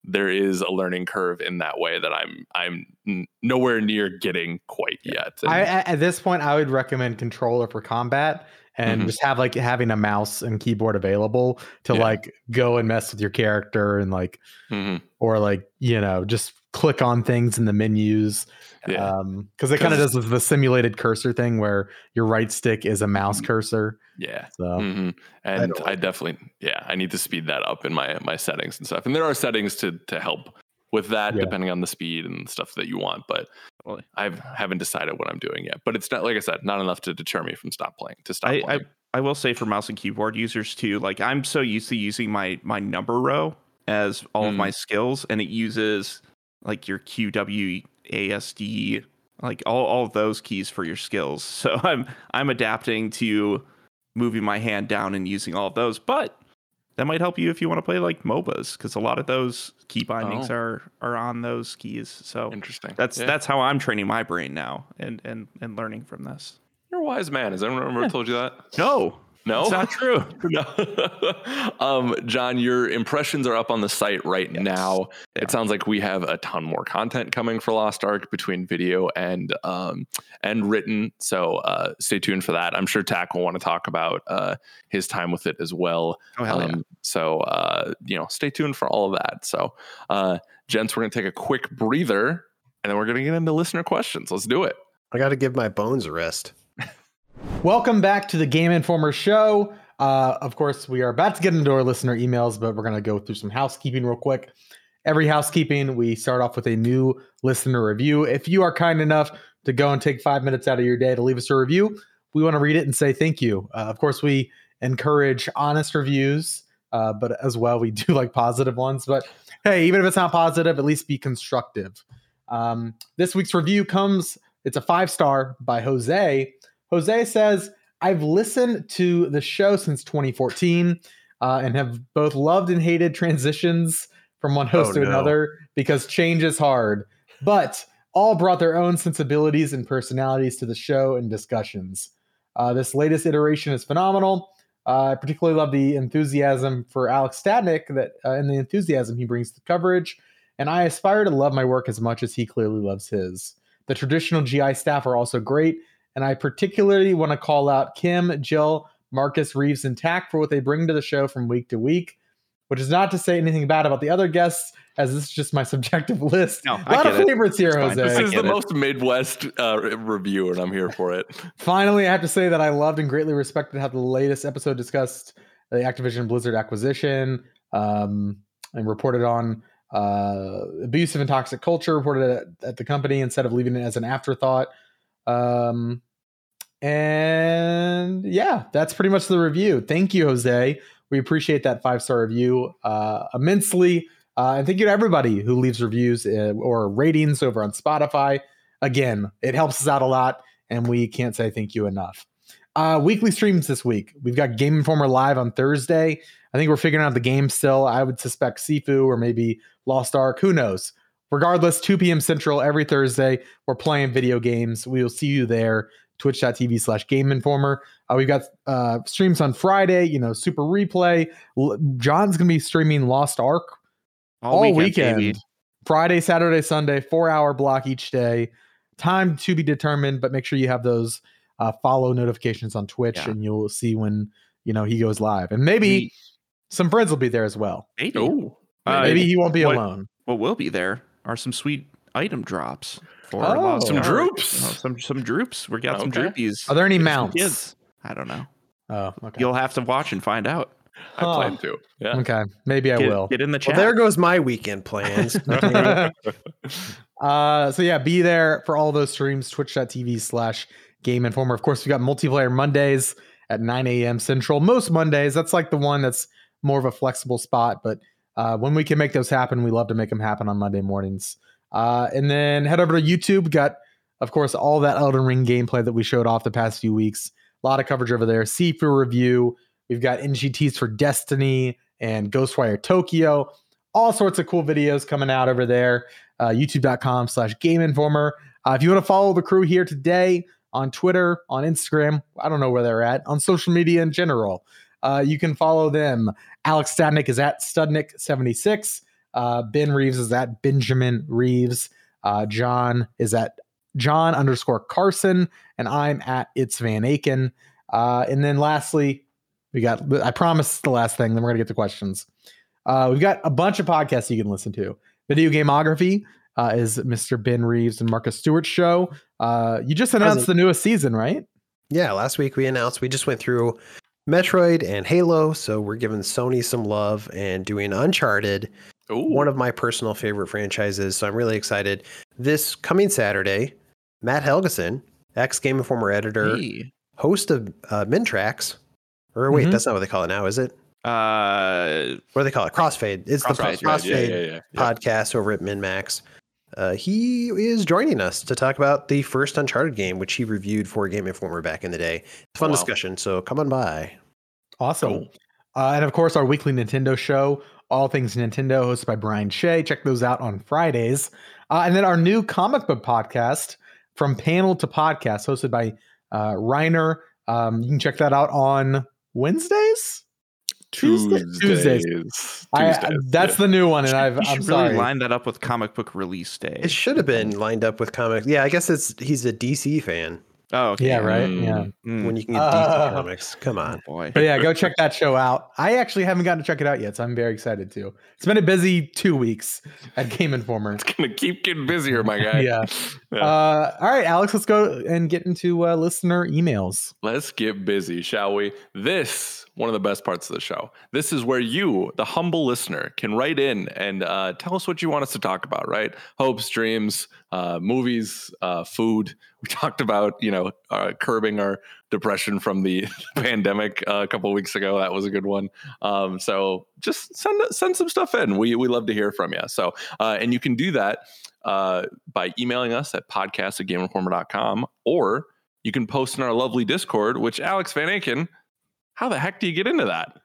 there is a learning curve in that way that I'm I'm nowhere near getting quite yet. And- I at this point I would recommend controller for combat and Mhm. just have like having a mouse and keyboard available to Yeah. like go and mess with your character and like Mhm. or like you know just click on things in the menus yeah. um because it kind of does the simulated cursor thing where your right stick is a mouse cursor yeah. so hmm And don't I, definitely, yeah, I need to speed that up in my my settings and stuff. And there are settings to to help with that, Yeah. depending on the speed and stuff that you want. But I haven't decided what I'm doing yet. But it's not like I said, not enough to deter me from stop playing. To stop I, I playing. I will say for mouse and keyboard users too, like I'm so used to using my my number row as all of Mm. my skills, and it uses like your QW ASD, like all all of those keys for your skills. So I'm I'm adapting to moving my hand down and using all of those, but that might help you if you want to play like MOBAs because a lot of those key bindings Oh. are are on those keys. So Interesting. that's Yeah. that's how I'm training my brain now and and and learning from this. you're a wise man. Has anyone ever Yeah. told you that? No, No, it's not true. no. um, John, your impressions are up on the site right Yes. now. Yeah. It sounds like we have a ton more content coming for Lost Ark between video and um, and written. So uh, stay tuned for that. I'm sure Tack will want to talk about uh, his time with it as well. Oh hell yeah. Um, so uh, you know, stay tuned for all of that. So, uh, gents, we're gonna take a quick breather, and then we're gonna get into listener questions. Let's do it. I got to give my bones a rest. Welcome back to the game informer show. Uh of course we are about to get into our listener emails but we're going to go through some housekeeping real quick. Every housekeeping we start off with a new listener review. If you are kind enough to go and take five minutes out of your day to leave us a review we want to read it and say thank you. Uh, of course we encourage honest reviews uh, but as well we do like positive ones. But hey even if it's not positive at least be constructive. Um, this week's review comes it's a five star by jose jose says i've listened to the show since 2014 uh, and have both loved and hated transitions from one host Oh, to no. another because change is hard but all brought their own sensibilities and personalities to the show and discussions uh, this latest iteration is phenomenal uh, I particularly love the enthusiasm for Alex Stadnik that uh, and the enthusiasm he brings to coverage. And I aspire to love my work as much as he clearly loves his. The traditional GI staff are also great, and I particularly want to call out Kim, Jill, Marcus, Reeves, and Tack for what they bring to the show from week to week. Which is not to say anything bad about the other guests, as this is just my subjective list. No, a I lot get of it. favorites here, Jose. This is the it. most Midwest uh, review, and I'm here for it. Finally, I have to say that I loved and greatly respected how the latest episode discussed the Activision Blizzard acquisition um, and reported on uh, abusive and toxic culture reported at, at the company instead of leaving it as an afterthought. Um, and yeah, that's pretty much the review. Thank you, Jose. We appreciate that five star review uh, immensely. Uh, and thank you to everybody who leaves reviews uh, or ratings over on Spotify. Again, it helps us out a lot, and we can't say thank you enough. Uh, weekly streams this week. We've got Game Informer live on Thursday. I think we're figuring out the game still. I would suspect Sifu or maybe Lost Ark. Who knows? Regardless, 2 p.m. Central every Thursday. We're playing video games. We will see you there. Twitch.tv slash Game Informer. Uh, we've got uh, streams on Friday. You know, Super Replay. L- John's gonna be streaming Lost Ark all, weekend. baby. Friday, Saturday, Sunday, four hour block each day. Time to be determined, but make sure you have those uh, follow notifications on Twitch, Yeah. and you'll see when you know he goes live. And maybe We- some friends will be there as well. maybe. Oh, Uh, maybe he won't be what- alone. what will be there are some sweet item drops for Oh. Some Ark. droops. Oh, some some droops. We got some droopies. Are there any for some mounts? Kids. I don't know. Oh, okay. You'll have to watch and find out. I Huh. plan to. Yeah. okay, maybe I Get, will. get in the Well, chat. there goes my weekend plans. Uh, so yeah, be there for all those streams. Twitch.tv slash Game Informer. Of course, we got multiplayer Mondays at 9 a.m. Central. Most Mondays, that's like the one that's more of a flexible spot. But uh, when we can make those happen, we love to make them happen on Monday mornings. Uh, and then head over to YouTube. Got, of course, all that Elden Ring gameplay that we showed off the past few weeks. A lot of coverage over there. Sifu review. We've got NGTs for Destiny and Ghostwire Tokyo. All sorts of cool videos coming out over there uh, youtube.com slash game informer uh, if you want to follow the crew here today on twitter on instagram i don't know where they're at on social media in general uh, you can follow them alex stadnik is at studnik76 uh, ben reeves is at benjamin reeves uh, john is at john underscore carson and i'm at it's van aken uh, and then lastly we got i promised the last thing then we're going to get to questions uh, we've got a bunch of podcasts you can listen to Video Gameography uh, is Mr. Ben Reeves and Marcus Stewart's show. Uh, you just announced the newest season, right? yeah, last week we announced we just went through Metroid and Halo, so we're giving Sony some love and doing Uncharted, Ooh. one of my personal favorite franchises. So I'm really excited. This coming Saturday, Matt Helgeson, ex Game Informer editor, Hey. host of uh, Mintrax, or wait, Mhm. that's not what they call it now, is it? Uh, What do they call it? Crossfade. It's the Crossfade, Crossfade, right, yeah, yeah, yeah, yeah. podcast over at MinMax. Uh, he is joining us to talk about the first Uncharted game, which he reviewed for Game Informer back in the day. It's a fun Wow. discussion, so come on by. Awesome. Cool. Uh, and of course, our weekly Nintendo show, All Things Nintendo, hosted by Brian Shea. Check those out on Fridays. Uh, and then our new comic book podcast, From Panel to Podcast, hosted by uh, Reiner. Um, you can check that out on Wednesdays. Tuesday- Tuesdays. Tuesdays. I, that's yeah. the new one, and I've, you I'm should sorry. really line that up with comic book release day. It should have been lined up with comics. Yeah, I guess it's he's a DC fan. Oh, okay. Yeah, right. Mm. Yeah. Mm. When you can get Uh, DC comics, come Oh, on. boy. But yeah, go check that show out. I actually haven't gotten to check it out yet, so I'm very excited too. It's been a busy two weeks at Game Informer. It's gonna keep getting busier, my guy. Yeah. Yeah. Uh, all right, Alex, let's go and get into uh, listener emails. Let's get busy, shall we? This one of the best parts of the show. This is where you, the humble listener, can write in and uh, tell us what you want us to talk about. Right? Hopes, dreams, uh, movies, uh, food. We talked about you know uh, curbing our depression from the pandemic uh, a couple weeks ago. That was a good one. Um, so just send send some stuff in. We we love to hear from you. So uh, and you can do that by emailing us at podcast at gameinformer.com or you can post in our lovely Discord, which Alex Van Aken, how the heck do you get into that?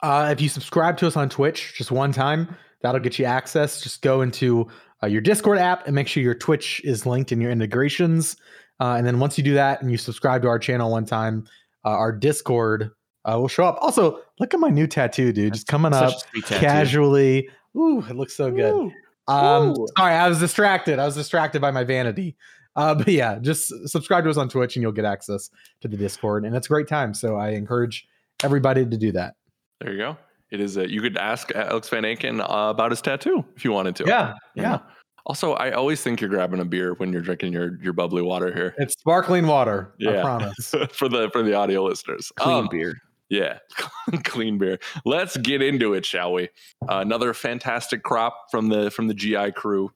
Uh, if you subscribe to us on Twitch just one time, that'll get you access. Just go into uh, your Discord app and make sure your Twitch is linked in your integrations. Uh, and then once you do that and you subscribe to our channel one time, uh, our Discord uh, will show up. Also, look at my new tattoo, dude. Just coming up a sweet tattoo. casually. Ooh, it looks so good. Woo. Um, Woo. sorry, I was distracted. I was distracted by my vanity. Uh, but yeah, just subscribe to us on Twitch and you'll get access to the Discord, and it's a great time. So I encourage everybody to do that. There you go. It is. A, you could ask Alex Van Aken uh, about his tattoo if you wanted to. Yeah, You yeah. know? Also, I always think you're grabbing a beer when you're drinking your your bubbly water here. It's sparkling water. I Yeah. promise. for the for the audio listeners. Clean Um, beer. Yeah, clean beer. Let's get into it, shall we? Uh, another fantastic crop from the from the GI crew.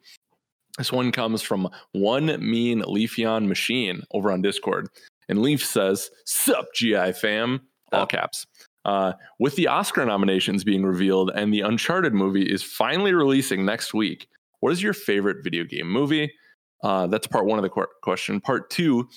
This one comes from one mean Leafeon machine over on Discord, and Leaf says, "Sup, GI fam." All caps. Uh, with the Oscar nominations being revealed and the Uncharted movie is finally releasing next week, what is your favorite video game movie? Uh, that's part one of the qu- question. Part two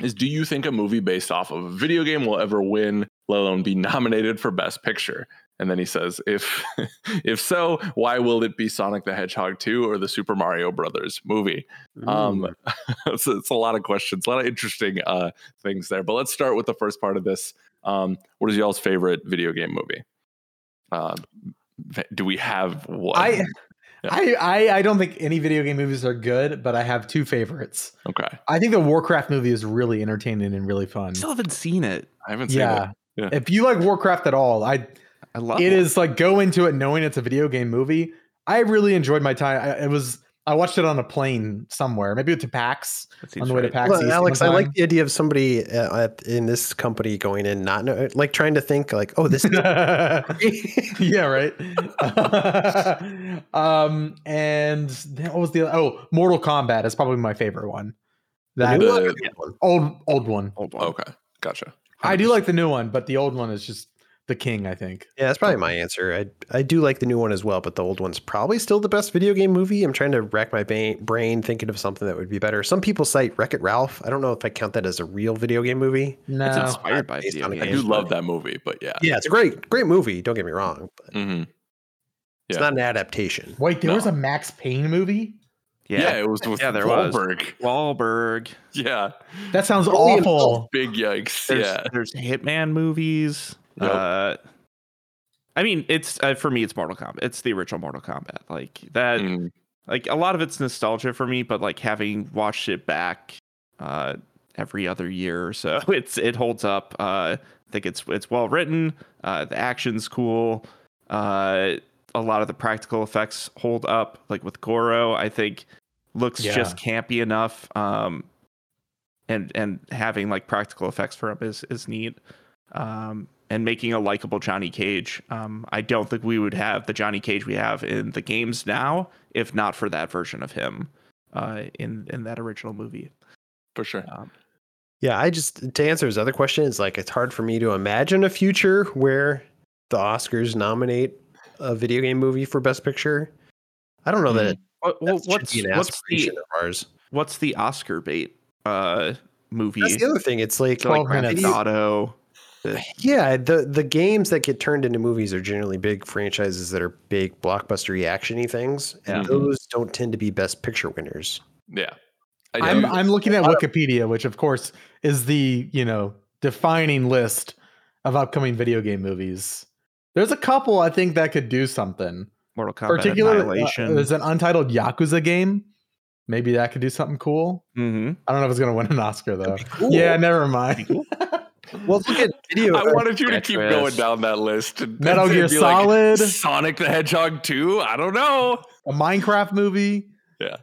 is Do you think a movie based off of a video game will ever win, let alone be nominated for Best Picture? And then he says, if if so, why will it be Sonic the Hedgehog 2 or the Super Mario Brothers movie? Um, it's, it's a lot of questions, a lot of interesting uh, things there. But let's start with the first part of this. Um, what is y'all's favorite video game movie? Uh, do we have one? I, I, I I don't think any video game movies are good, but I have two favorites. okay, I think the Warcraft movie is really entertaining and really fun. Still haven't seen it. I haven't seen Yeah. it. Yeah. If you like Warcraft at all, I I love it is like go into it knowing it's a video game movie. I really enjoyed my time. I, it was I watched it on a plane somewhere, maybe to PAX on the way to. PAX. Well, East Alex, I like the idea of somebody uh, at, in this company going in, not know, like trying to think, like, oh, this is. yeah, right. um, and then what was the oh Mortal Kombat is probably my favorite one. That The- one old old old one. Old one. Okay, gotcha. I do like the new one, but the old one is just the king. I think. Yeah, that's probably my answer. I I do like the new one as well, but the old one's probably still the best video game movie. I'm trying to rack my ba- brain thinking of something that would be better. Some people cite Wreck It Ralph. I don't know if I count that as a real video game movie. No, It's inspired by Based video on a I games, do love that movie, but yeah, Yeah, it's a great great movie. Don't get me wrong, but Mhm. it's not an adaptation. wait, there was a Max Payne movie. yeah, Yeah, it was with Yeah, there was. Wahlberg. Wahlberg. Yeah, That sounds Only awful. big yikes. There's, yeah, there's Hitman movies. Yep. Uh, I mean, it's uh, for me, it's Mortal Kombat. It's the original Mortal Kombat. Like that. Mm, Like a lot of it's nostalgia for me, but like having watched it back uh, every other year or so, it's it holds up. Uh, I think it's it's well written. Uh, the action's cool. Uh, a lot of the practical effects hold up. Like with Goro, I think looks Yeah. just campy enough. Um, and and having like practical effects for him is is neat. Um, and making a likable Johnny Cage. Um, I don't think we would have the Johnny Cage we have in the games now if not for that version of him uh, in in that original movie. for sure. Um, Yeah, I just to answer his other question, it's like it's hard for me to imagine a future where the Oscars nominate a video game movie for Best Picture. I don't know that it what, that well, what's what's the of ours. what's the Oscar bait uh, movie? That's the other thing. It's like, So, like Grand. Theft Auto. Yeah, the the games that get turned into movies are generally big franchises that are big blockbuster actiony things, and Mhm. those don't tend to be Best Picture winners. Yeah, I I'm I'm looking at Wikipedia, which of course is the you know defining list of upcoming video game movies. There's a couple I think that could do something. Mortal Kombat Particularly, uh, there's an untitled Yakuza game. Maybe that could do something cool. Mhm. I don't know if it's gonna win an Oscar though. cool. Yeah, never mind. Well, look at video. I wanted you to keep Tetris. going down that list. And, Metal and Gear be like, Solid. Sonic the Hedgehog 2. I don't know. a Minecraft movie. Yeah.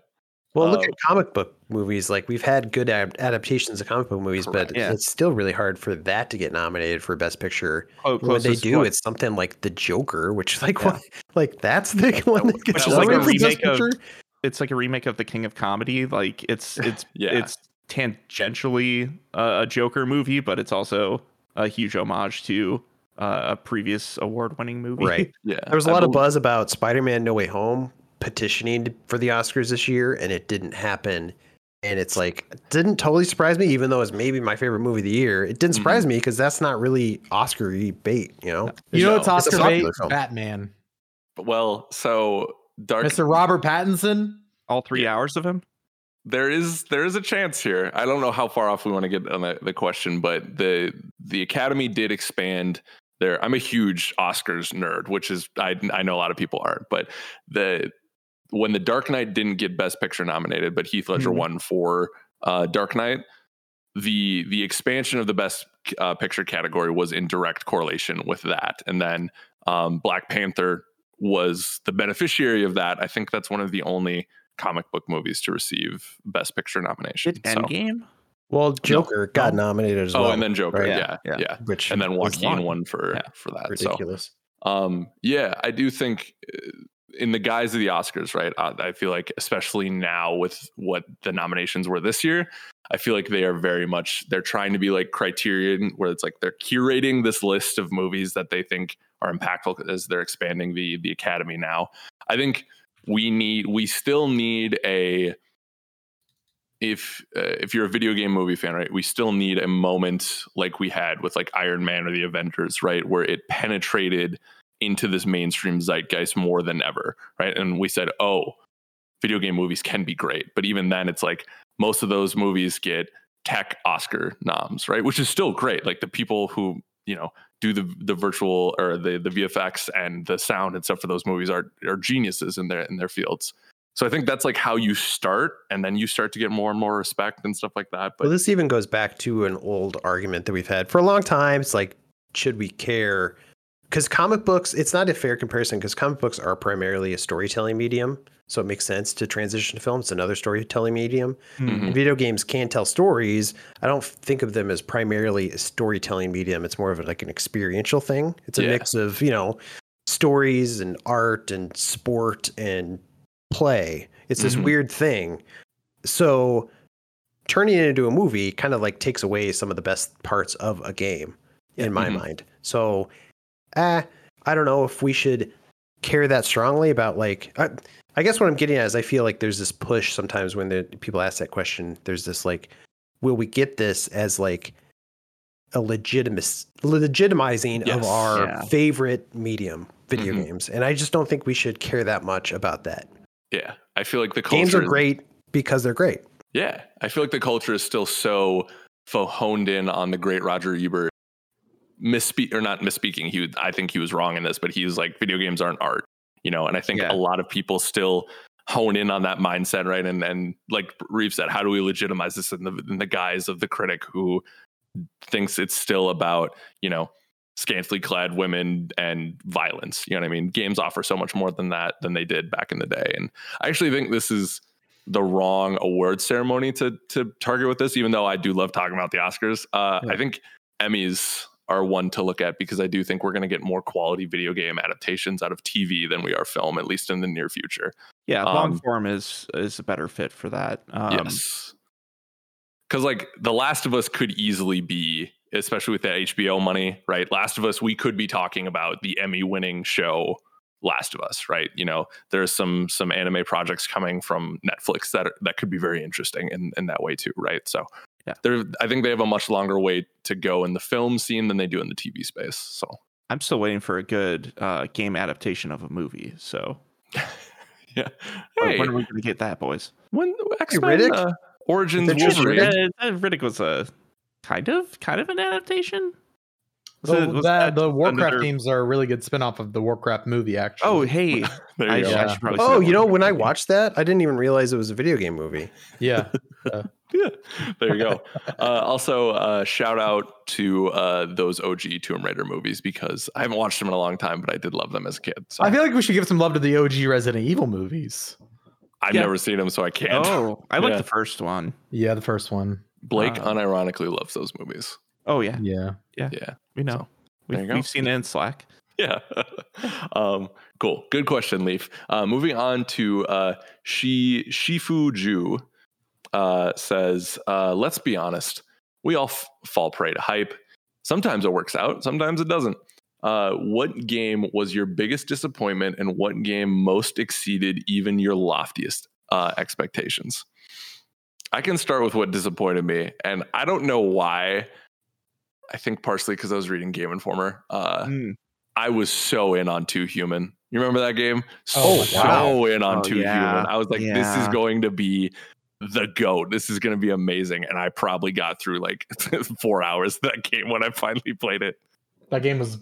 Well, look uh, at comic book movies. Like we've had good ad- adaptations of comic book movies, Correct. but Yeah. it's still really hard for that to get nominated for Best Picture. Clo- when they do, one- it's something like The Joker, which like Yeah. what, like that's the one that gets which is like a nominated for Best remake of- Picture? it's like a remake of the King of Comedy. Like it's it's Yeah. it's tangentially a, a Joker movie, but it's also a huge homage to uh, a previous award-winning movie. Right. Yeah. There was a I lot of buzz about Spider-Man: No Way Home petitioning for the Oscars this year, and it didn't happen. And it's like it didn't totally surprise me, even though it's maybe my favorite movie of the year. It didn't surprise me because that's not really Oscar bait, you know. You know what's No, it's a Oscar bait? film. Batman. Well, so Dark Mr. Robert Pattinson. All three hours of him. There is there is a chance here. I don't know how far off we want to get on the, the question, but the the Academy did expand their. I'm a huge Oscars nerd, which is I I know a lot of people aren't, but the when the Dark Knight didn't get Best Picture nominated, but Heath Ledger Mhm. won for uh, Dark Knight. The the expansion of the Best uh, Picture category was in direct correlation with that, and then um, Black Panther was the beneficiary of that. I think that's one of the only comic book movies to receive Best Picture nomination. Did So- Endgame? Well, Joker got nominated as oh, well. and then Joker, right? yeah, yeah, Yeah. which and then was Joaquin won. won for Yeah. for that. So ridiculous. um, yeah, I do think uh, in the guise of the Oscars, right? Uh, I feel like, especially now with what the nominations were this year, I feel like they are very much they're trying to be like Criterion, where it's like they're curating this list of movies that they think are impactful as they're expanding the the academy now. I think we need we still need a if uh, if you're a video game movie fan, right, we still need a moment like we had with like Iron Man or the Avengers, right, where it penetrated into this mainstream zeitgeist more than ever, right? And we said, "Oh, video game movies can be great." But even then it's like most of those movies get tech Oscar noms, right? Which is still great. Like the people who, you know, do the the virtual or the the VFX and the sound and stuff for those movies are are geniuses in their in their fields. So I think that's like how you start, and then you start to get more and more respect and stuff like that. But well, this even goes back to an old argument that we've had for a long time. It's like, should we care? Because comic books, it's not a fair comparison because comic books are primarily a storytelling medium. So it makes sense to transition to film. It's another storytelling medium. Mhm. Video games can tell stories. I don't think of them as primarily a storytelling medium. It's more of a, like an experiential thing. It's a Yeah. mix of, you know, stories and art and sport and play. It's this Mhm. weird thing. So turning it into a movie kind of like takes away some of the best parts of a game in my Mhm. mind. So, eh, I don't know if we should care that strongly about like. I, I guess what I'm getting at is I feel like there's this push sometimes when the people ask that question. There's this like, will we get this as like a legitimate legitimizing Yes. of our Yeah. favorite medium, video Mhm. games, and I just don't think we should care that much about that. yeah, I feel like the culture Games are great because they're great. Yeah, I feel like the culture is still so honed in on the great Roger Ebert misspeak or not misspeaking. He, would- I think he was wrong in this, but he was like, video games aren't art, you know. And I think Yeah. a lot of people still hone in on that mindset, right? And and like Reeve said, how do we legitimize this in the in the guise of the critic who thinks it's still about you know scantily clad women and violence? You know what I mean? Games offer so much more than that than they did back in the day, and I actually think this is the wrong award ceremony to to target with this, even though I do love talking about the Oscars. Uh, Yeah. I think Emmys are one to look at because I do think we're going to get more quality video game adaptations out of TV than we are film, at least in the near future. Yeah, long Um, form is is a better fit for that. Um, yes, because like The Last of Us could easily be, especially with the HBO money, right? Last of Us, we could be talking about the Emmy-winning show. Last of Us, right? You know, there's some some anime projects coming from Netflix that are, that could be very interesting in, in that way too, right? So, Yeah. they're I think they have a much longer way to go in the film scene than they do in the TV space. So, I'm still waiting for a good uh, game adaptation of a movie. So yeah. when- Hey, when are we going to get that, boys? when X-Men Riddick? uh, Origins Is it just Wolverine. Riddick? Yeah, Riddick was a kind of kind of an adaptation. Was The, it- was that, that the Warcraft another- games are a really good spin-off of the Warcraft movie, actually. Oh, hey, There I, go. should- I Yeah. should probably. Oh, you know, when I watched that, I didn't even realize it was a video game movie. yeah. Yeah, there you go. Uh, also, uh, shout out to uh, those OG Tomb Raider movies because I haven't watched them in a long time, but I did love them as a kid. So I feel like we should give some love to the OG Resident Evil movies. I've Yeah. never seen them, so I can't. Oh, I like Yeah. the first one. Yeah, the first one. Blake Uh, unironically loves those movies. Oh yeah, Yeah. Yeah, yeah. we know. So, We've, we've seen it in Slack. yeah. um, cool. Good question, Leaf. Uh, moving on to uh, Shi Shifu Ju uh, says, uh, "Let's be honest. We all f- fall prey to hype. Sometimes it works out. Sometimes it doesn't. Uh, what game was your biggest disappointment, and what game most exceeded even your loftiest uh, expectations?" I can start with what disappointed me, and I don't know why. I think partially because I was reading Game Informer. Uh, Mm. I was so in on Too Human. You remember that game? Oh, so wow. in on Oh, Too yeah. Human. I was like, this is going to be the goat. This is going to be amazing. And I probably got through like four hours of that game when I finally played it. That game was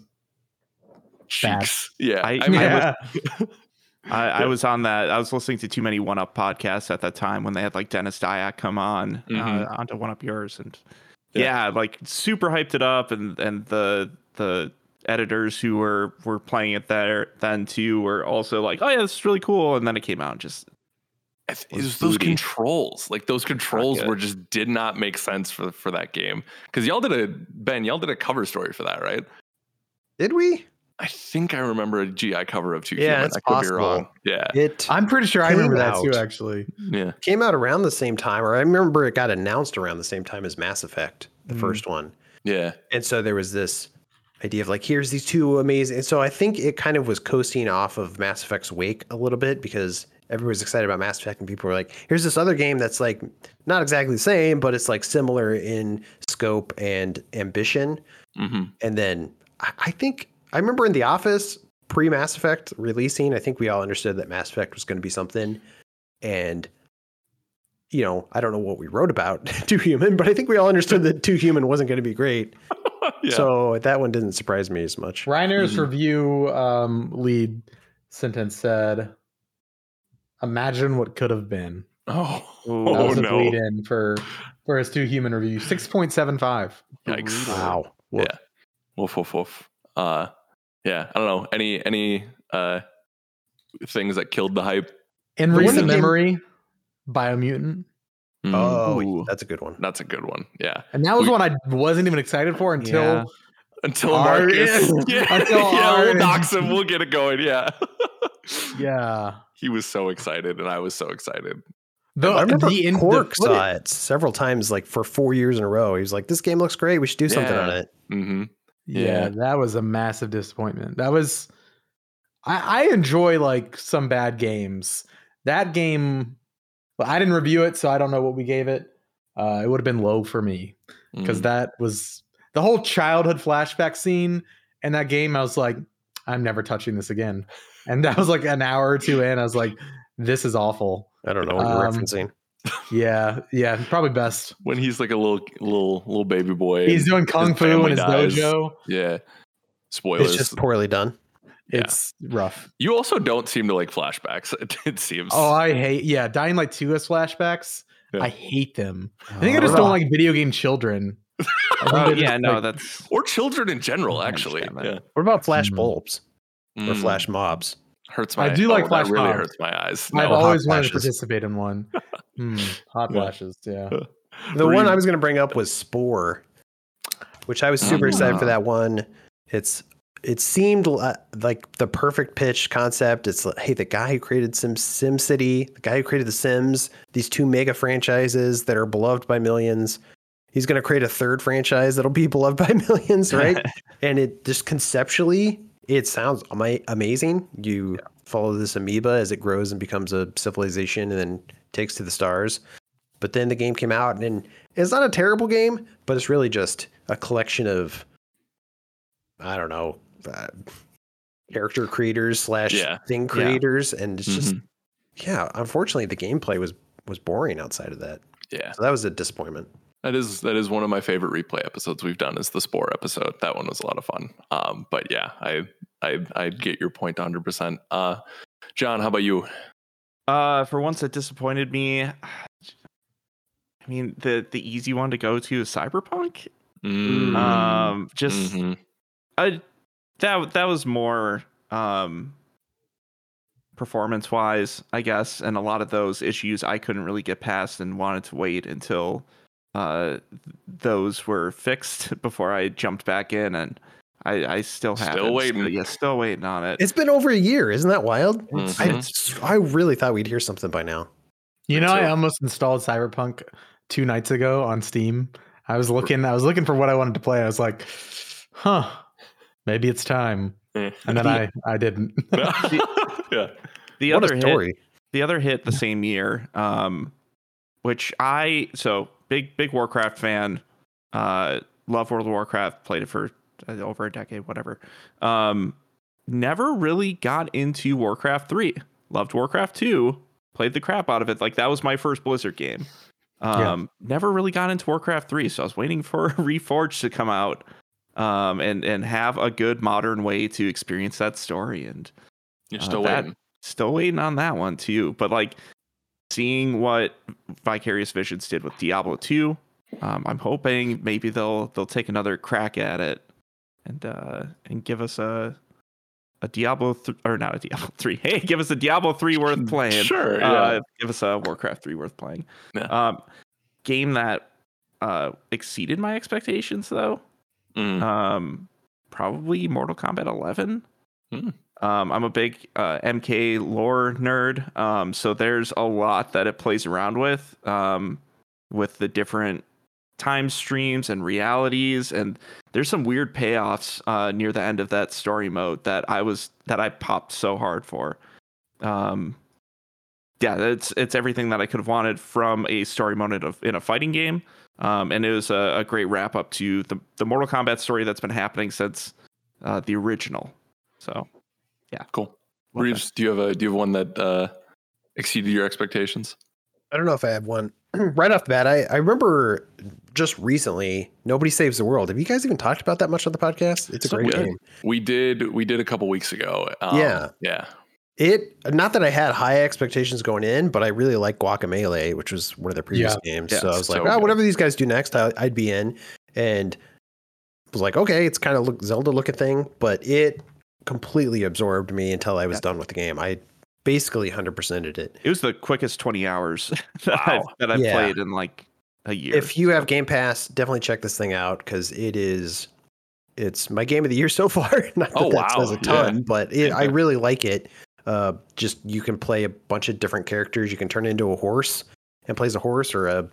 Bad. Cheeks. Yeah. I- I, mean, yeah. I, I Yeah. was on that. I was listening to too many One Up podcasts at that time when they had like Denis Dyack come on Mhm. uh, onto One Up Yours, and Yeah. yeah. like super hyped it up, and and the the editors who were were playing it there then too were also like, oh yeah, this is really cool, and then it came out and just I th- it was was those controls. Like those controls were just did not make sense for for that game. Because y'all did a Ben, y'all did a cover story for that, right? Did we? I think I remember a GI cover of Too Yeah, Human. it's I could possible. be wrong. Yeah, It I'm pretty sure I Came remember that too. Actually, yeah. came out around the same time, or I remember it got announced around the same time as Mass Effect, the Mhm. first one. Yeah. And so there was this idea of like, here's these two amazing. And so I think it kind of was coasting off of Mass Effect's wake a little bit because everyone was excited about Mass Effect and people were like, here's this other game that's like not exactly the same, but it's like similar in scope and ambition. hmm And then I, I think I remember in the office pre Mass Effect releasing, I think we all understood that Mass Effect was going to be something. And you know, I don't know what we wrote about Too Human, but I think we all understood that Too Human wasn't going to be great. yeah. So that one didn't surprise me as much. Reiner's Mhm. review um, lead sentence said, "Imagine what could have been." oh, Ooh. That oh was a no. lead in for for his too human review. Six point seven five. Yikes. Wow. Well, Yeah. Woof woof woof. Uh, yeah. I don't know. Any any uh things that killed the hype? In The recent that came- memory, Biomutant, Mm, Oh, that's a good one. that's a good one. Yeah. and that was We- one I wasn't even excited for until Yeah. Until Our- Marcus. yeah. Yeah. Until yeah. our- We'll dox him. We'll get it going. Yeah. Yeah. he was so excited, and I was so excited. The, I remember the, in, the Cork footage- saw it several times, like for four years in a row. He was like, "This game looks great. We should do something Yeah. on it." hmm Yeah, Yeah. that was a massive disappointment. That was I, I enjoy like some bad games. That game well, I didn't review it, so I don't know what we gave it. Uh, it would have been low for me Mm. because that was the whole childhood flashback scene in that game. I was like, I'm never touching this again. And that was like an hour or two in. I was like, this is awful. I don't know what you're Um, referencing. Yeah, yeah, probably best. when he's like a little little little baby boy. He's doing kung fu in family his dies. dojo. Yeah. Spoilers. It's just poorly done. Yeah. It's rough. you also don't seem to like flashbacks. It, it seems. Oh, I hate yeah, Dying Light 2 has flashbacks. Yeah. I hate them. I think I Oh. just don't like video game children. I think Oh yeah, just, no, like- that's or children in general, actually. Yeah. What about flash Mm. bulbs or Mm, flash mobs? hurts my. I do like oh, flash That really mobs. hurts my eyes. I've No. hot always wanted to participate in one. Hmm, hot flashes, yeah. The one Re- I was going to bring up was Spore, which I was super excited for Ah. that one. It's it seemed like the perfect pitch concept. It's like, hey, the guy who created Sim Sim City, the guy who created The Sims, these two mega franchises that are beloved by millions. He's going to create a third franchise that'll be beloved by millions, right? and it just conceptually, it sounds ama- amazing. You follow this amoeba as it grows and becomes a civilization and then takes to the stars. But then the game came out, and it's not a terrible game, but it's really just a collection of, I don't know, uh, character creators slash Yeah. thing creators, and it's just, Mhm. yeah. Unfortunately, the gameplay was was boring outside of that, Yeah, so that was a disappointment. That is that is one of my favorite replay episodes we've done. Is the Spore episode? That one was a lot of fun. Um, but yeah, I I I get your point point 100. percent Uh, John, how about you? Uh, for once, it disappointed me. I mean, the the easy one to go to is Cyberpunk. Mm, Um, just mhm. I, that that was more um performance wise, I guess, and a lot of those issues I couldn't really get past and wanted to wait until uh those were fixed before I jumped back in and I, I still Still haven't. waiting. yeah, still waiting on it. It's been over a year, isn't that wild? Mhm. I I really thought we'd hear something by now. You know, I almost installed Cyberpunk two nights ago on Steam. I was looking, I was looking for what I wanted to play. I was like, huh, maybe it's time. Eh. And then I, I didn't. yeah. the what other a hit, story! the other hit the same year um which i so big big warcraft fan uh love world of warcraft played it for uh, over a decade whatever um never really got into warcraft 3 loved warcraft 2 played the crap out of it like that was my first blizzard game Yeah. um never really got into warcraft 3 so i was waiting for reforged to come out um and and have a good modern way to experience that story and You're Uh, still that- waiting. still waiting on that one too. But like seeing what Vicarious Visions did with Diablo 2, um, I'm hoping maybe they'll they'll take another crack at it and uh and give us a a Diablo th- or not a Diablo 3. Hey, give us a Diablo 3 worth playing. Sure. Yeah. Uh, give us a Warcraft 3 worth playing. Yeah. Um game that uh exceeded my expectations though. Mm. Um probably Mortal Kombat 11. Hmm. Um, I'm a big uh, MK lore nerd, um, so there's a lot that it plays around with, um, with the different time streams and realities, and there's some weird payoffs uh, near the end of that story mode that I was that I popped so hard for. Um, yeah, it's it's everything that I could have wanted from a story mode in a, in a fighting game, um, and it was a, a great wrap up to the the Mortal Kombat story that's been happening since uh, the original. So Cool. Reeves, do you have a do you have one that uh, exceeded your expectations? I don't know if I have one right off the bat. I, I remember just recently, Nobody Saves the World. Have you guys even talked about that much on the podcast? It's a So great good. game. We did we did a couple weeks ago. Um, Yeah. yeah. It not that I had high expectations going in, but I really like Guacamelee, which was one of their previous games. Yeah, so I was so like, good. oh, whatever these guys do next, I, I'd be in. And was like, okay, it's kind of look Zelda looking thing, but it completely absorbed me until I was Yeah. done with the game. I basically 100%ed it. it was the quickest 20 hours that I've, that I've Yeah. played in like a year. If you have Game Pass, definitely check this thing out because it is it's my game of the year so far. Not that Oh, that says wow. a ton, Yeah. but it, I really like it. Uh, just you can play a bunch of different characters. You can turn into a horse and plays a horse or a